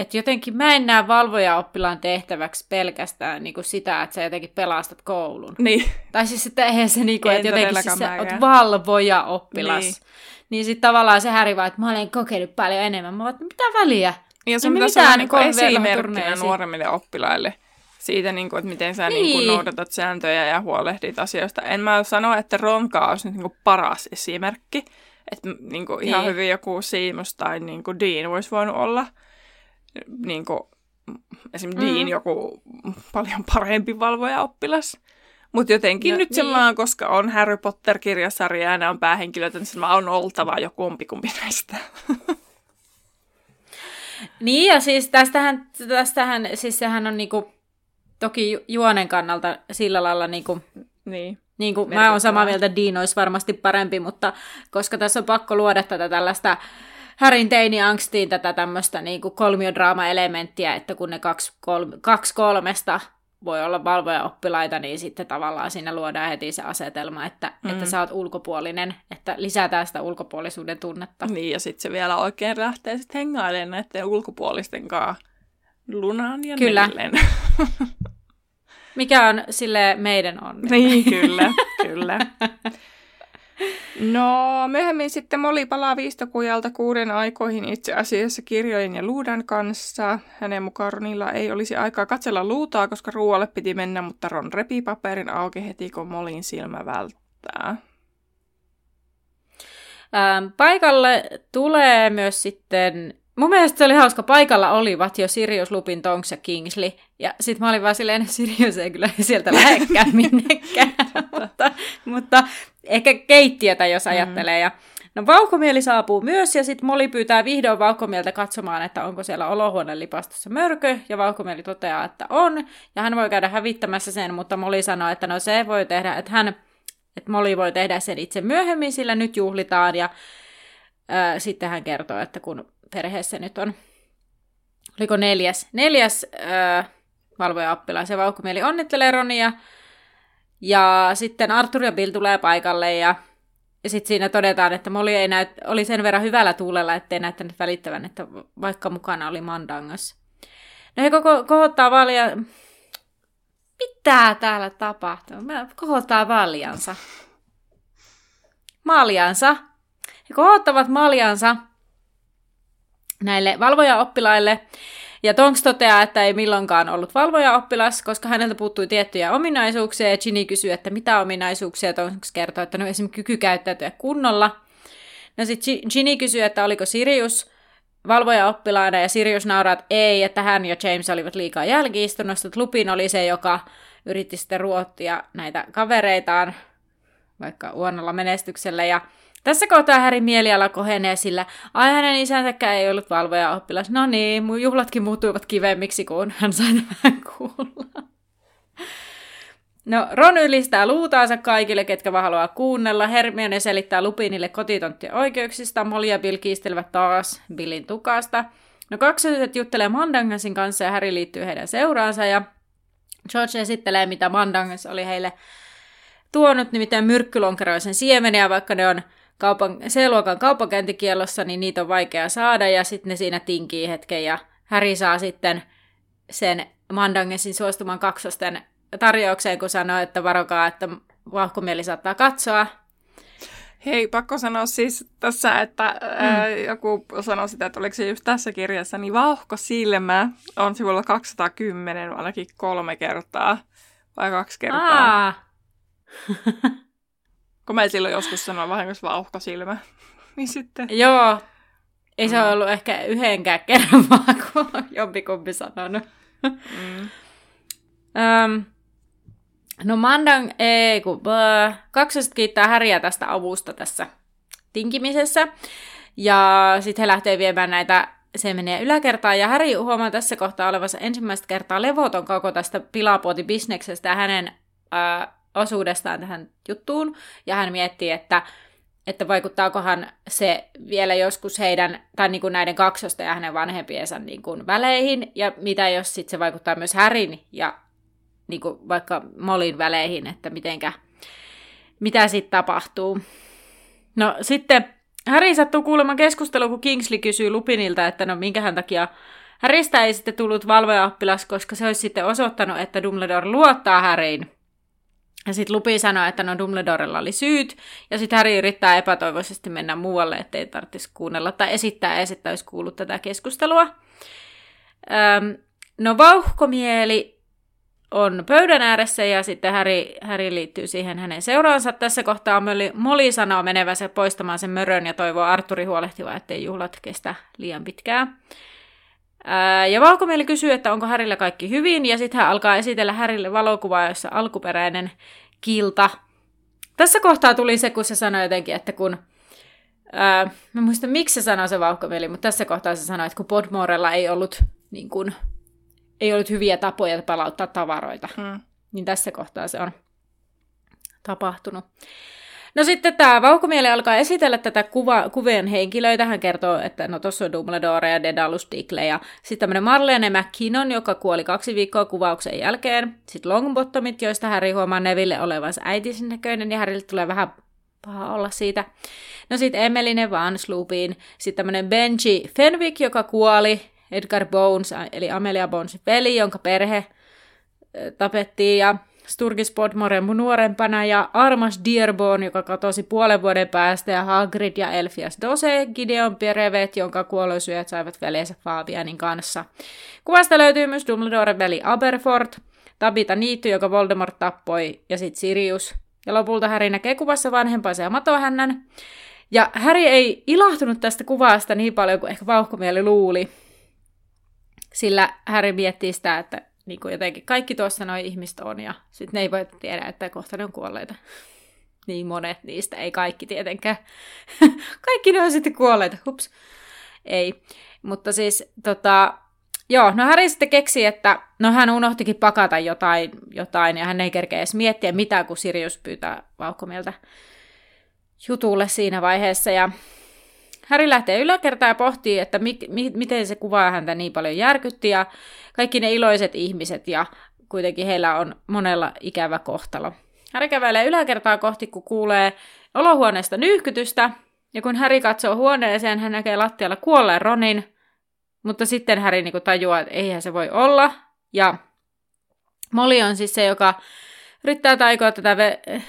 [SPEAKER 1] että jotenkin mä en näe valvoja-oppilaan tehtäväksi pelkästään niin kuin sitä, että sä jotenkin pelastat koulun.
[SPEAKER 2] Niin.
[SPEAKER 1] Tai siis, että eihän se niin kuin, että jotenkin siis sä oot valvoja-oppilas.
[SPEAKER 2] Niin.
[SPEAKER 1] Niin, niin sitten tavallaan se Häri vaan, että mä olen kokenut paljon enemmän. Mä että mitä väliä?
[SPEAKER 2] Ja se pitäisi olla niin esimerkkinä nuoremmille oppilaille siitä, niin kuin, että miten sä niin. Niin kuin, noudatat sääntöjä ja huolehdit asioista. En mä sano, että Ronka olisi niin kuin paras esimerkki. Että niin kuin, ihan
[SPEAKER 1] Niin.
[SPEAKER 2] hyvin joku Seamus tai niin kuin Dean olisi voinut olla. Niin kuin, esim. Mm. Dean joku paljon parempi valvoja oppilas. Mutta jotenkin
[SPEAKER 1] No,
[SPEAKER 2] nyt
[SPEAKER 1] niin.
[SPEAKER 2] vaan, koska on Harry Potter-kirjasarja ja nämä on päähenkilöitä, niin on oltava joku ompikumpi näistä. (laughs)
[SPEAKER 1] Niin, ja siis tästähän, tästähän siis sehän on niinku, toki ju- juonen kannalta sillä lailla niinku,
[SPEAKER 2] niin.
[SPEAKER 1] niin kuin mä oon samaa mieltä, Dean olisi varmasti parempi, mutta koska tässä on pakko luoda tätä tällaista Härin teini-angstiin tätä tämmöistä niin kolmiodraama-elementtiä, että kun ne kaksi, kolme, kaksi kolmesta voi olla valvoja-oppilaita, niin sitten tavallaan siinä luodaan heti se asetelma, että, mm. että sä oot ulkopuolinen, että lisätään sitä ulkopuolisuuden tunnetta.
[SPEAKER 2] Niin, ja sitten se vielä oikein lähtee sitten hengailemaan näiden ulkopuolisten kanssa lunaan ja
[SPEAKER 1] Kyllä. Mikä on sille meidän onni.
[SPEAKER 2] niin, (laughs) kyllä, kyllä. No, myöhemmin sitten Molly palaa viistokujalta kuuden aikoihin itse asiassa kirjojen ja luudan kanssa. Hänen mukaan Ronilla ei olisi aikaa katsella luutaa, koska ruoalle piti mennä, mutta Ron repi paperin auki heti, kun Molin silmä välttää.
[SPEAKER 1] Ähm, paikalle tulee myös sitten, mun mielestä se oli hauska, paikalla olivat jo Sirius, Lupin, Tonks ja Kingsley. Ja sit mä olin vaan silleen, että Sirius ei kyllä sieltä lähekkään minnekään. (laughs) mutta, mutta ehkä keittiötä, jos ajattelee. Ja, No vauhkomieli saapuu myös ja sitten Moli pyytää vihdoin vauhkomieltä katsomaan, että onko siellä olohuoneen lipastossa mörkö. Ja vauhkomieli toteaa, että on. Ja hän voi käydä hävittämässä sen, mutta Moli sanoo, että no se voi tehdä, että hän että Moli voi tehdä sen itse myöhemmin, sillä nyt juhlitaan. Ja ää, sitten hän kertoo, että kun perheessä nyt on, oliko neljäs, neljäs ää, valvoja oppilas ja vauhkomieli onnittelee Ronia ja sitten Arthur ja Bill tulee paikalle ja ja sitten siinä todetaan, että Molly ei näyt, oli sen verran hyvällä tuulella, ettei näyttänyt välittävän, että vaikka mukana oli Mandangas. No he koko, kohottaa valia... Mitä täällä tapahtuu? Mä kohottaa valjansa. Maljansa. He kohottavat maljansa näille valvojaoppilaille. Ja Tonks toteaa, että ei milloinkaan ollut valvoja-oppilas, koska häneltä puuttui tiettyjä ominaisuuksia, ja Ginny kysyy, että mitä ominaisuuksia, Tonks kertoo, että no esimerkiksi kyky käyttäytyä kunnolla. No sitten Ginny kysyy, että oliko Sirius valvoja-oppilaana, ja Sirius nauraa, että ei, että hän ja James olivat liikaa jälkiistunnosta, että Lupin oli se, joka yritti sitten ruottia näitä kavereitaan, vaikka huonolla menestyksellä, ja tässä kohtaa Härin mieliala kohenee, sillä ai hänen isänsäkään ei ollut valvoja oppilas. No niin, mun juhlatkin muuttuivat kivemmiksi, kun hän sai tämän kuulla. No, Ron ylistää luutaansa kaikille, ketkä vaan haluaa kuunnella. Hermione selittää Lupinille kotitonttien oikeuksista. Molly ja Bill kiistelevät taas Billin tukasta. No, kaksoset juttelee Mandangasin kanssa ja Harry liittyy heidän seuraansa. Ja George esittelee, mitä Mandangas oli heille tuonut, nimittäin myrkkylonkeroisen siemeniä, vaikka ne on kaupan, C-luokan kaupankäyntikielossa, niin niitä on vaikea saada ja sitten ne siinä tinkii hetken ja Häri saa sitten sen Mandangesin suostuman kaksosten tarjoukseen, kun sanoo, että varokaa, että vauhkomieli saattaa katsoa.
[SPEAKER 2] Hei, pakko sanoa siis tässä, että mm. ää, joku sanoi sitä, että oliko se just tässä kirjassa, niin vauhko silmä on sivulla 210 ainakin kolme kertaa vai kaksi kertaa. (laughs) Kun mä silloin joskus sanoin vahingossa vauhkosilmä. (laughs) Niin sitten...
[SPEAKER 1] Joo. Ei se mm. ollut ehkä yhdenkään kerran (laughs) vaan, kun jompikumpi sanonut. Mm. um, no Mandan, ei kun, kaksoset kiittää Häriä tästä avusta tässä tinkimisessä. Ja sitten he lähtee viemään näitä se menee yläkertaan, ja Häri huomaa tässä kohtaa olevansa ensimmäistä kertaa levoton koko tästä pilapuotibisneksestä ja hänen ää, osuudestaan tähän juttuun, ja hän miettii, että, että vaikuttaakohan se vielä joskus heidän, tai niin kuin näiden kaksosta ja hänen vanhempiensa niin kuin väleihin, ja mitä jos sitten se vaikuttaa myös Härin ja niin kuin vaikka Molin väleihin, että mitenkä, mitä sitten tapahtuu. No sitten Häri sattuu kuulemaan keskustelua, kun Kingsley kysyy Lupinilta, että no minkähän takia Häristä ei sitten tullut valvoja-oppilas, koska se olisi sitten osoittanut, että Dumbledore luottaa Häriin. Ja sitten Lupi sanoi, että no Dumbledorella oli syyt, ja sitten Harry yrittää epätoivoisesti mennä muualle, ettei tarvitsisi kuunnella tai esittää ees, että olisi kuullut tätä keskustelua. Öm, no vauhkomieli on pöydän ääressä ja sitten Harry, Harry liittyy siihen hänen seuraansa. Tässä kohtaa Molly, Molly sanoo menevänsä poistamaan sen mörön ja toivoo Arturi huolehtiva, ettei juhlat kestä liian pitkään. Ää, ja Valkomieli kysyy, että onko Härillä kaikki hyvin, ja sitten hän alkaa esitellä Härille valokuvaa, jossa alkuperäinen kilta. Tässä kohtaa tuli se, kun se sanoi jotenkin, että kun... Ää, mä muistan, miksi se sanoi se Valkomieli, mutta tässä kohtaa se sanoi, että kun Podmorella ei ollut, niin kun, ei ollut hyviä tapoja palauttaa tavaroita, hmm. niin tässä kohtaa se on tapahtunut. No sitten tämä vauhkomieli alkaa esitellä tätä kuva, kuvien henkilöitä. Hän kertoo, että no tuossa on Dumbledore ja Dedalus Digle ja sitten tämmöinen Marlene McKinnon, joka kuoli kaksi viikkoa kuvauksen jälkeen. Sitten Longbottomit, joista Harry huomaa Neville olevansa äitisin näköinen ja Harrylle tulee vähän paha olla siitä. No sitten Emeline Van Sloopin, sitten tämmöinen Benji Fenwick, joka kuoli, Edgar Bones, eli Amelia Bonesin veli, jonka perhe tapettiin, ja Sturgis Podmore nuorempana ja Armas Dearborn, joka katosi puolen vuoden päästä, ja Hagrid ja Elfias Dose, Gideon Perevet, jonka kuolosyöt saivat veljensä Fabianin kanssa. Kuvasta löytyy myös Dumbledoren veli Aberfort, Tabita Niitty, joka Voldemort tappoi, ja sitten Sirius. Ja lopulta Harry näkee kuvassa vanhempansa ja matohännän. Ja Harry ei ilahtunut tästä kuvasta niin paljon kuin ehkä vauhkomieli luuli. Sillä Harry miettii sitä, että niin kuin jotenkin kaikki tuossa noin ihmiset on ja sitten ne ei voi tiedä, että kohta ne on kuolleita. (laughs) niin monet niistä, ei kaikki tietenkään. (laughs) kaikki ne on sitten kuolleet, hups. Ei. Mutta siis, tota, joo, no Harry sitten keksi, että no hän unohtikin pakata jotain, jotain ja hän ei kerkeä edes miettiä mitään, kun Sirius pyytää vauhkomieltä jutulle siinä vaiheessa. Ja Häri lähtee yläkertaan ja pohtii, että mi- mi- miten se kuvaa häntä niin paljon järkytti ja kaikki ne iloiset ihmiset ja kuitenkin heillä on monella ikävä kohtalo. Häri kävelee yläkertaa kohti, kun kuulee olohuoneesta nyyhkytystä, ja kun Häri katsoo huoneeseen, hän näkee lattialla kuolleen Ronin, mutta sitten Häri niin tajuaa, että eihän se voi olla, ja Molly on siis se, joka yrittää taikoa tätä ve-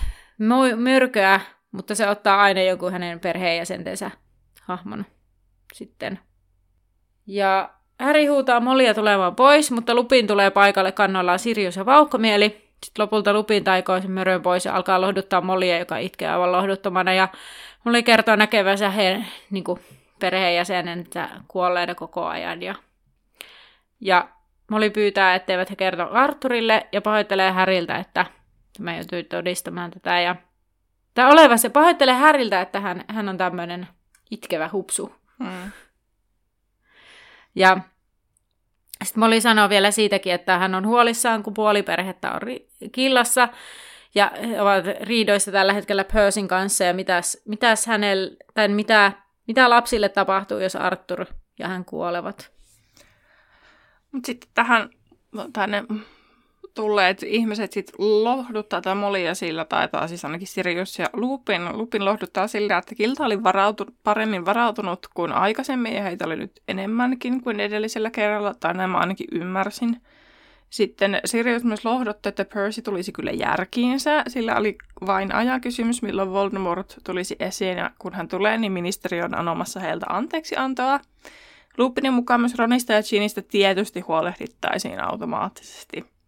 [SPEAKER 1] myrkyä, mutta se ottaa aina joku hänen perheenjäsentensä hahmon sitten. Ja Häri huutaa Molia tulemaan pois, mutta Lupin tulee paikalle kannollaan Sirius ja Vauhkomieli. Sitten lopulta Lupin taikoo sen mörön pois ja alkaa lohduttaa Molia, joka itkee aivan lohduttomana. Ja Moli kertoo näkevänsä heidän niin perheenjäsenensä kuolleena koko ajan. Ja, ja Moli pyytää, etteivät he kerto Arturille ja pahoittelee Häriltä, että mä joutuu todistamaan tätä. Ja Tämä oleva se pahoittelee Häriltä, että hän, hän on tämmöinen itkevä hupsu. Mm. Ja sitten Molly sanoo vielä siitäkin, että hän on huolissaan, kun puoliperhettä on ri- killassa ja he ovat riidoissa tällä hetkellä Persin kanssa ja mitäs, mitäs hänelle, tai mitä, mitä lapsille tapahtuu, jos Arthur ja hän kuolevat.
[SPEAKER 2] Mutta sitten tähän tänne tulleet ihmiset sitten lohduttaa tätä Molia sillä, taitaa siis ainakin Sirius ja Lupin, Lupin lohduttaa sillä, että Kilta oli varautu, paremmin varautunut kuin aikaisemmin ja heitä oli nyt enemmänkin kuin edellisellä kerralla, tai näin mä ainakin ymmärsin. Sitten Sirius myös lohdotti, että Percy tulisi kyllä järkiinsä, sillä oli vain ajakysymys, milloin Voldemort tulisi esiin, ja kun hän tulee, niin ministeri on anomassa heiltä anteeksi antoa. Lupinin mukaan myös Ronista ja Ginistä tietysti huolehdittaisiin automaattisesti.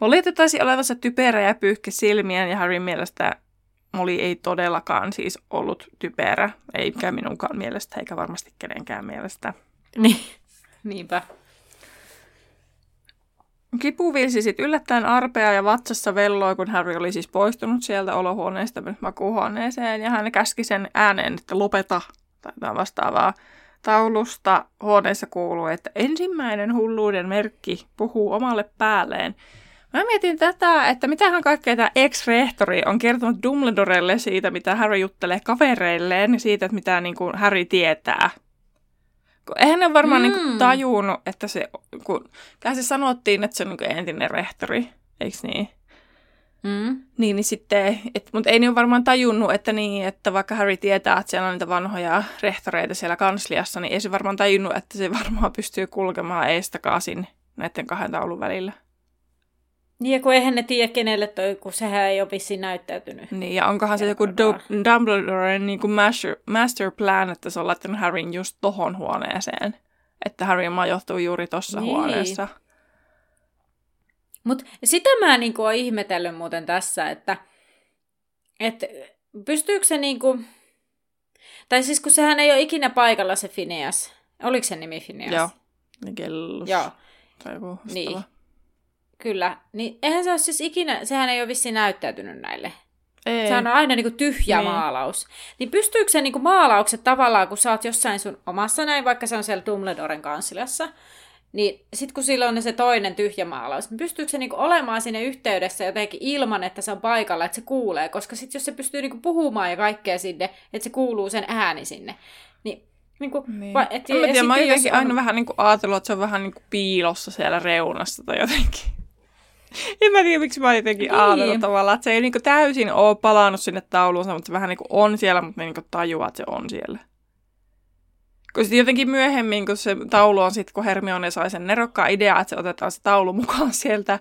[SPEAKER 2] Molly taisi olevansa typerä ja pyyhki silmiään ja Harryn mielestä Molly ei todellakaan siis ollut typerä, eikä minunkaan mielestä, eikä varmasti kenenkään mielestä.
[SPEAKER 1] Niin, niinpä.
[SPEAKER 2] Kipu vilsi sitten yllättäen arpea ja vatsassa velloi, kun Harry oli siis poistunut sieltä olohuoneesta makuuhuoneeseen ja hän käski sen ääneen, että lopeta tai vastaavaa. Taulusta huoneessa kuuluu, että ensimmäinen hulluuden merkki puhuu omalle päälleen Mä mietin tätä, että mitähän kaikkea tämä ex-rehtori on kertonut Dumbledorelle siitä, mitä Harry juttelee kavereilleen, siitä, että mitä niin kuin Harry tietää. Eihän ne varmaan mm. niin kuin tajunnut, että se, kun se sanottiin, että se on niin kuin entinen rehtori, eikö niin? Mm. Niin, niin sitten, et, mutta ei ne ole varmaan tajunnut, että niin, että vaikka Harry tietää, että siellä on niitä vanhoja rehtoreita siellä kansliassa, niin ei se varmaan tajunnut, että se varmaan pystyy kulkemaan eestä kaasin näiden kahden taulun välillä.
[SPEAKER 1] Niin, ja kun eihän ne tiedä, kenelle toi, kun sehän ei ole vissiin näyttäytynyt.
[SPEAKER 2] Niin, ja onkohan se joku Dumbledoren niin kuin master, master plan, että se on laittanut Harryn just tohon huoneeseen. Että Harry majoittuu juuri tuossa niin. huoneessa.
[SPEAKER 1] Mutta sitä mä niin oon ihmetellyt muuten tässä, että, että pystyykö se niinku... Tai siis kun sehän ei ole ikinä paikalla se Phineas. Oliko se nimi Phineas?
[SPEAKER 2] Joo. Kellus. Joo. Tai joku
[SPEAKER 1] niin. Kyllä. Niin eihän se ole siis ikinä, sehän ei ole vissiin näyttäytynyt näille. Ei. Se on aina niinku tyhjä niin. maalaus. Niin pystyykö se niinku maalaukset tavallaan, kun sä oot jossain sun omassa näin, vaikka se on siellä Dumbledoren kansliassa, niin sitten kun sillä on se toinen tyhjä maalaus, niin pystyykö se niinku olemaan sinne yhteydessä jotenkin ilman, että se on paikalla, että se kuulee? Koska sitten jos se pystyy niinku puhumaan ja kaikkea sinne, että se kuuluu sen ääni sinne, niin niin kuin,
[SPEAKER 2] niin. Va, et, en mä tiedä, mä oon jotenkin on... aina vähän niin kuin ajatellut, että se on vähän niin kuin piilossa siellä reunassa tai jotenkin. (laughs) en mä tiedä, miksi mä jotenkin niin. ajatellut tavallaan, että se ei niinku täysin ole palannut sinne tauluunsa, mutta se vähän niinku on siellä, mutta me niinku tajuaa, että se on siellä. Kun sitten jotenkin myöhemmin, kun se taulu on sitten, kun Hermione sai sen nerokkaan idea, että se otetaan se taulu mukaan (laughs) sieltä,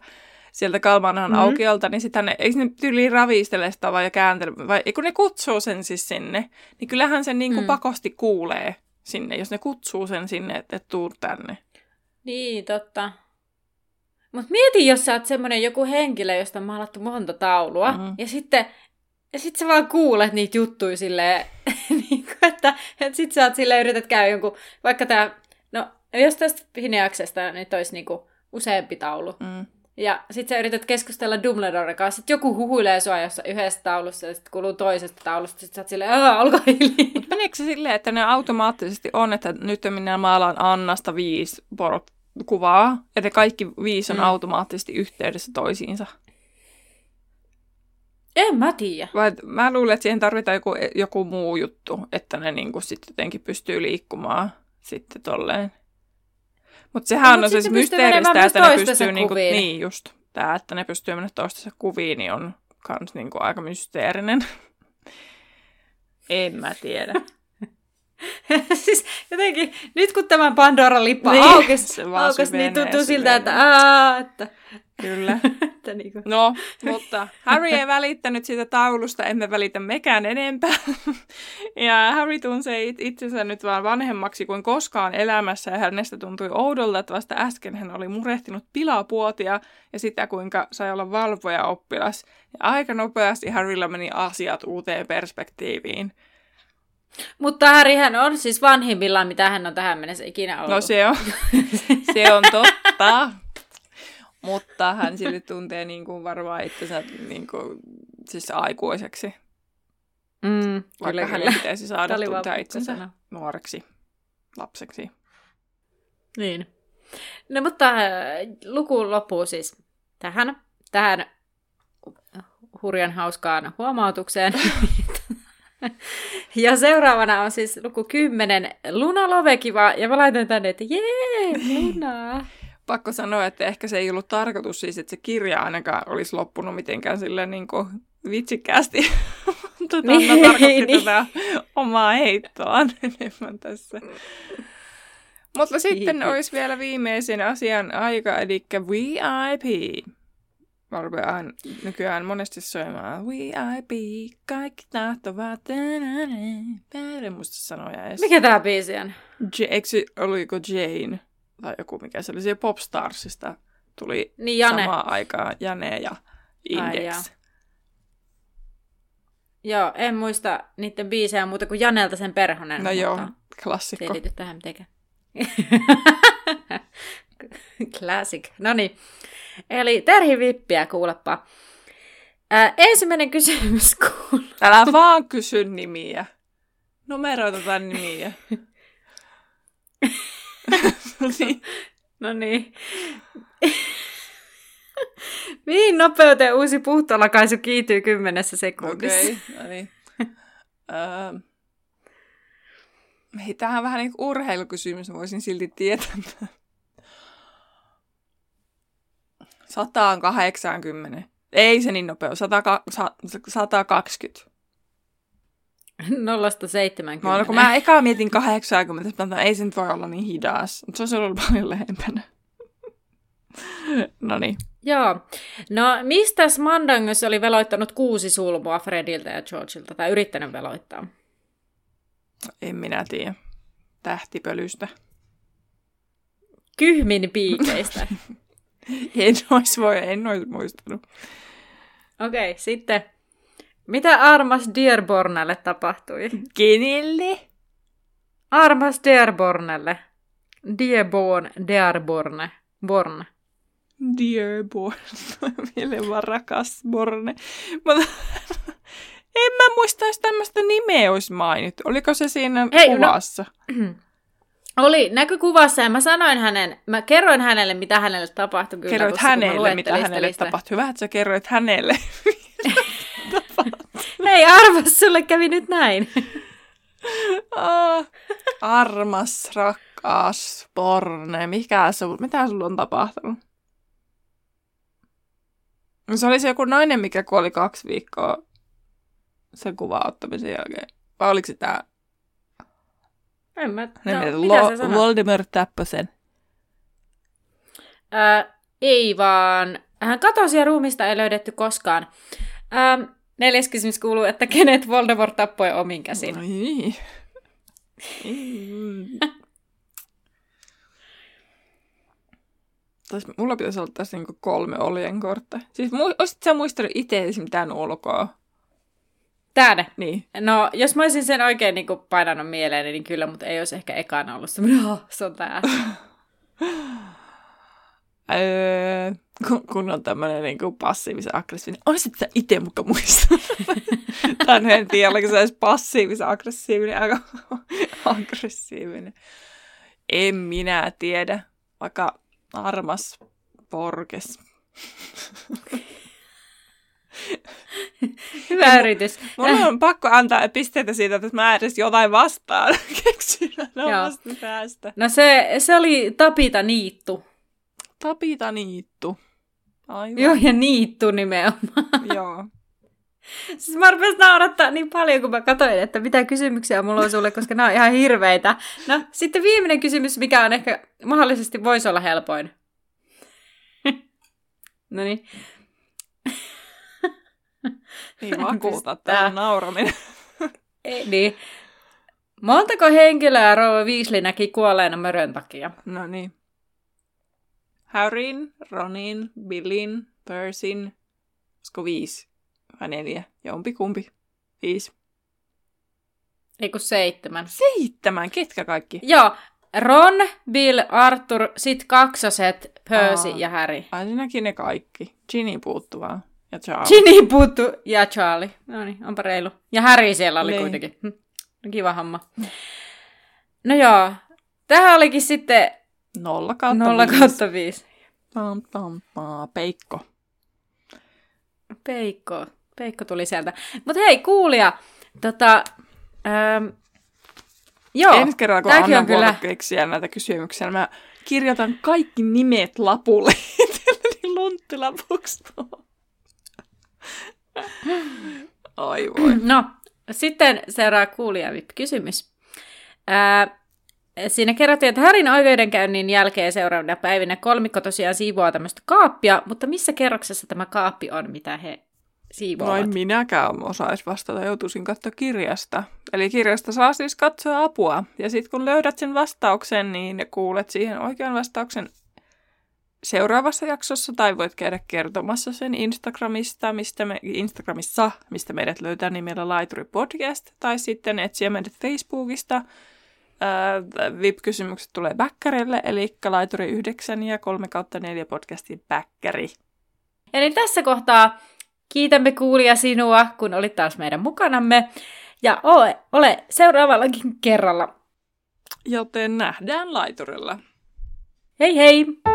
[SPEAKER 2] sieltä Kalmanahan mm-hmm. aukiolta, niin sitten ne, eikö ne tyyli ravistele sitä vai kääntele, vai kun ne kutsuu sen siis sinne, niin kyllähän sen niin kuin mm. pakosti kuulee sinne, jos ne kutsuu sen sinne, että et tuu tänne.
[SPEAKER 1] Niin, totta. Mutta mieti, jos sä oot semmoinen joku henkilö, josta on maalattu monta taulua, mm-hmm. ja sitten ja sit sä vaan kuulet niitä juttuja silleen, (laughs) niin kuin, että, että sit sä oot silleen, yrität käydä jonkun, vaikka tää, no jos tästä Hineaksesta nyt olisi niinku useampi taulu, mm. Ja sit sä yrität keskustella Dumbledoren kanssa, sit joku huhuilee sua jossa yhdessä taulussa ja sit kuuluu toisesta taulusta, sit sä oot silleen, aah, olko hiljaa.
[SPEAKER 2] Meneekö se silleen, että ne automaattisesti on, että nyt minä maalaan Annasta viisi porot kuvaa, että kaikki viisi on
[SPEAKER 1] Mm.
[SPEAKER 2] automaattisesti yhteydessä toisiinsa?
[SPEAKER 1] En mä tiedä.
[SPEAKER 2] Vai mä luulen, että siihen tarvitaan joku, joku muu juttu, että ne niinku sitten jotenkin pystyy liikkumaan sitten tolleen. Mutta sehän
[SPEAKER 1] No,
[SPEAKER 2] on
[SPEAKER 1] mut
[SPEAKER 2] siis
[SPEAKER 1] ne
[SPEAKER 2] mysteeristä, että ne pystyy niinku,
[SPEAKER 1] kuviin.
[SPEAKER 2] niin just, tää, että ne pystyy mennä toistensa kuviin, niin on kans niinku aika mysteerinen. (laughs) en mä tiedä. (laughs) (laughs)
[SPEAKER 1] siis jotenkin, nyt kun tämä Pandoran lippa
[SPEAKER 2] Niin,
[SPEAKER 1] niin, aukesi, aukesi niin tuntuu siltä, että, aa, että,
[SPEAKER 2] Kyllä. (laughs)
[SPEAKER 1] että niinku.
[SPEAKER 2] No, mutta Harry ei välittänyt siitä taulusta, emme välitä mekään enempää. (laughs) Ja Harry tunsee it- itsensä nyt vaan vanhemmaksi kuin koskaan elämässä, ja hänestä tuntui oudolta, että vasta äsken hän oli murehtinut pilapuotia ja sitä, kuinka sai olla valvoja oppilas. Ja aika nopeasti Harrylla meni asiat uuteen perspektiiviin.
[SPEAKER 1] Mutta Harryhän on siis vanhimmillaan, mitä hän on tähän mennessä ikinä ollut.
[SPEAKER 2] No se on, (laughs) se on totta. Mutta hän silti tuntee niin kuin varmaan itsensä niin kuin, siis aikuiseksi.
[SPEAKER 1] mm,
[SPEAKER 2] Vaikka
[SPEAKER 1] kyllä,
[SPEAKER 2] hänen
[SPEAKER 1] kyllä.
[SPEAKER 2] pitäisi saada tuntea itsensä nuoreksi lapseksi.
[SPEAKER 1] Niin. No mutta äh, luku loppuu siis tähän, tähän hurjan hauskaan huomautukseen. (laughs) (laughs) ja seuraavana on siis luku 10, Luna Lovekiva, ja mä laitan tänne, että jee, Luna. (laughs)
[SPEAKER 2] Pakko sanoa, että ehkä se ei ollut tarkoitus siis, että se kirja ainakaan olisi loppunut mitenkään silleen niin kuin vitsikkäästi. (laughs) tota,
[SPEAKER 1] Niin,
[SPEAKER 2] tarkoitin
[SPEAKER 1] niin.
[SPEAKER 2] tätä omaa heittoaan enemmän tässä. Mutta sitten olisi vielä viimeisen asian aika, eli VIP. Mä rupean aina nykyään monesti soimaan VIP, kaikki tahtovat tänään. En muista sanoja edes.
[SPEAKER 1] Mikä tää biisi on?
[SPEAKER 2] J- eikö se, oliko Jane tai joku, mikä se oli se Popstarsista, tuli
[SPEAKER 1] Niin Jane.
[SPEAKER 2] samaan aikaan Jane ja
[SPEAKER 1] Ai
[SPEAKER 2] Index.
[SPEAKER 1] jaa. Joo, en muista niiden biisejä muuta kuin Janelta sen perhonen.
[SPEAKER 2] no
[SPEAKER 1] mutta
[SPEAKER 2] joo,
[SPEAKER 1] Se ei
[SPEAKER 2] klassikko.
[SPEAKER 1] liity tähän mitenkään. (laughs) (laughs) Classic. No niin. Eli Terhi Vippiä, kuulepa. Ää, ensimmäinen kysymys (laughs) kuuluu.
[SPEAKER 2] Älä vaan kysy nimiä. Numeroita tai nimiä. niin. (laughs)
[SPEAKER 1] No niin. Mihin nopeuteen uusi puhtolakaisu kiityy kymmenessä sekunnissa?
[SPEAKER 2] Okei, okay, no niin. Öö, hei, tämähän on vähän niin kuin urheilukysymys, voisin silti tietää. 180. Ei se niin nopea, 100, 120.
[SPEAKER 1] Nollasta 70.
[SPEAKER 2] Mä, kun mä eka mietin 80, mutta mä, ei se nyt voi olla niin hidas. Mutta se olisi ollut paljon lähempänä. no niin.
[SPEAKER 1] Joo. No, mistäs Mandangos oli veloittanut kuusi sulmua Frediltä ja Georgeilta, tai yrittänyt veloittaa?
[SPEAKER 2] En minä tiedä. Tähtipölystä.
[SPEAKER 1] Kyhmin piikeistä. (laughs) (laughs)
[SPEAKER 2] En ois voi, en ois muistanut.
[SPEAKER 1] Okei, okay, sitten. Mitä Armas Dearbornelle tapahtui?
[SPEAKER 2] Kenelle?
[SPEAKER 1] Armas Dearbornelle. Dearborn, Dearborne. Born.
[SPEAKER 2] Dearborn. (laughs) Mieleen vaan rakas Borne. Mutta (laughs) en mä muista, jos tämmöistä nimeä olisi mainittu. Oliko se siinä
[SPEAKER 1] Hei, no-
[SPEAKER 2] kuvassa? (clears throat)
[SPEAKER 1] Oli näkökuvassa ja mä sanoin hänen, mä kerroin hänelle, mitä hänelle tapahtui. Kyllä,
[SPEAKER 2] kerroit hänelle, mitä hänelle tapahtui. Hyvä, että sä kerroit hänelle. (laughs) (laughs)
[SPEAKER 1] Hei, arvas, sulle kävi nyt näin. (laughs)
[SPEAKER 2] Ah, armas, rakas, Borne. Mikä sul, mitä sulla on tapahtunut? No Se oli se joku nainen, mikä kuoli kaksi viikkoa sen kuvan ottamisen jälkeen. Vai oliko se tää?
[SPEAKER 1] En mä,
[SPEAKER 2] No,
[SPEAKER 1] no,
[SPEAKER 2] mitä Lo-
[SPEAKER 1] sä sanot?
[SPEAKER 2] Voldemort tappoi sen.
[SPEAKER 1] Ää, ei vaan, hän katosi ja ruumista ei löydetty koskaan. Ähm, neljäs kysymys kuuluu, että kenet Voldemort tappoi omin käsin?
[SPEAKER 2] Ai. Mm. Tais, mulla pitäisi olla tässä niinku kolme oljenkortta. Siis mu- olisit sä muistanut itse mitään ulkoa?
[SPEAKER 1] Tänne.
[SPEAKER 2] Niin.
[SPEAKER 1] No, jos mä olisin sen oikein niin painanut mieleen, niin kyllä, mutta ei olisi ehkä ekana ollut semmoinen, oh, se on tää. (laughs)
[SPEAKER 2] Öö, kun, kun on tämmöinen niin kuin passiivisen aggressiivinen. On se, että itse muka muista. (laughs) tai en tiedä, oliko se edes passiivisen aggressiivinen, aika (laughs) aggressiivinen. En minä tiedä, vaikka armas porkes. (laughs)
[SPEAKER 1] Hyvä yritys.
[SPEAKER 2] Mulla on pakko antaa pisteitä siitä, että mä edes jotain vastaan (laughs) keksin omasta päästä.
[SPEAKER 1] No se, se oli Tapita Niittu.
[SPEAKER 2] Tapita Niittu. Aivan.
[SPEAKER 1] Joo, ja Niittu nimenomaan. (laughs)
[SPEAKER 2] Joo.
[SPEAKER 1] Siis mä rupesin naurattaa niin paljon, kun mä katsoin, että mitä kysymyksiä mulla on sulle, koska nämä on ihan hirveitä. No, sitten viimeinen kysymys, mikä on ehkä mahdollisesti voisi olla helpoin. no niin. (laughs)
[SPEAKER 2] Niin vakuuta tämä nauraminen. (laughs)
[SPEAKER 1] Ei, niin. Montako henkilöä Rouva Weasley näki kuolleena mörön takia?
[SPEAKER 2] No niin. Harryn, Ronin, Billin, Percyn, olisiko viisi vai neljä? Jompi kumpi. Viisi.
[SPEAKER 1] Ei kun seitsemän.
[SPEAKER 2] Seitsemän? Ketkä kaikki?
[SPEAKER 1] Joo. Ron, Bill, Arthur, sit kaksoset, Percy Aa. ja Harry.
[SPEAKER 2] Ai sinäkin ne kaikki. Ginny puuttu vaan. Ja Charlie.
[SPEAKER 1] Ginny puuttu ja Charlie. No niin, onpa reilu. Ja Harry siellä oli niin. kuitenkin. Hm. No, kiva homma. No joo. Tähän olikin sitten...
[SPEAKER 2] Nolla kautta
[SPEAKER 1] Nolla kautta viisi.
[SPEAKER 2] Pam, pam, pam. Peikko.
[SPEAKER 1] Peikko. Peikko tuli sieltä. Mutta hei, kuulija. Tota, ähm, joo.
[SPEAKER 2] Ensi kerralla, kun Anna on kyllä... keksiä näitä kysymyksiä, mä kirjoitan kaikki nimet lapulle. (laughs) niin lunttilapuksi. Ai voi. (clears throat)
[SPEAKER 1] No, sitten seuraa kuulija kysymys. Ää, siinä kerrottiin, että Härin oikeudenkäynnin jälkeen seuraavana päivinä kolmikko tosiaan siivoaa tämmöistä kaappia, mutta missä kerroksessa tämä kaappi on, mitä he siivoavat?
[SPEAKER 2] No minäkään osais vastata, joutuisin katsoa kirjasta. Eli kirjasta saa siis katsoa apua. Ja sitten kun löydät sen vastauksen, niin kuulet siihen oikean vastauksen seuraavassa jaksossa tai voit käydä kertomassa sen Instagramista, mistä me, Instagramissa, mistä meidät löytää nimellä Laituri Podcast, tai sitten etsiä meidät Facebookista. Äh, VIP-kysymykset tulee Bäkkärille, eli Laituri 9 ja 3 kautta 4 podcastin Bäkkäri.
[SPEAKER 1] Eli tässä kohtaa kiitämme kuulia sinua, kun olit taas meidän mukanamme, ja ole, ole seuraavallakin kerralla.
[SPEAKER 2] Joten nähdään laiturilla.
[SPEAKER 1] Hei hei!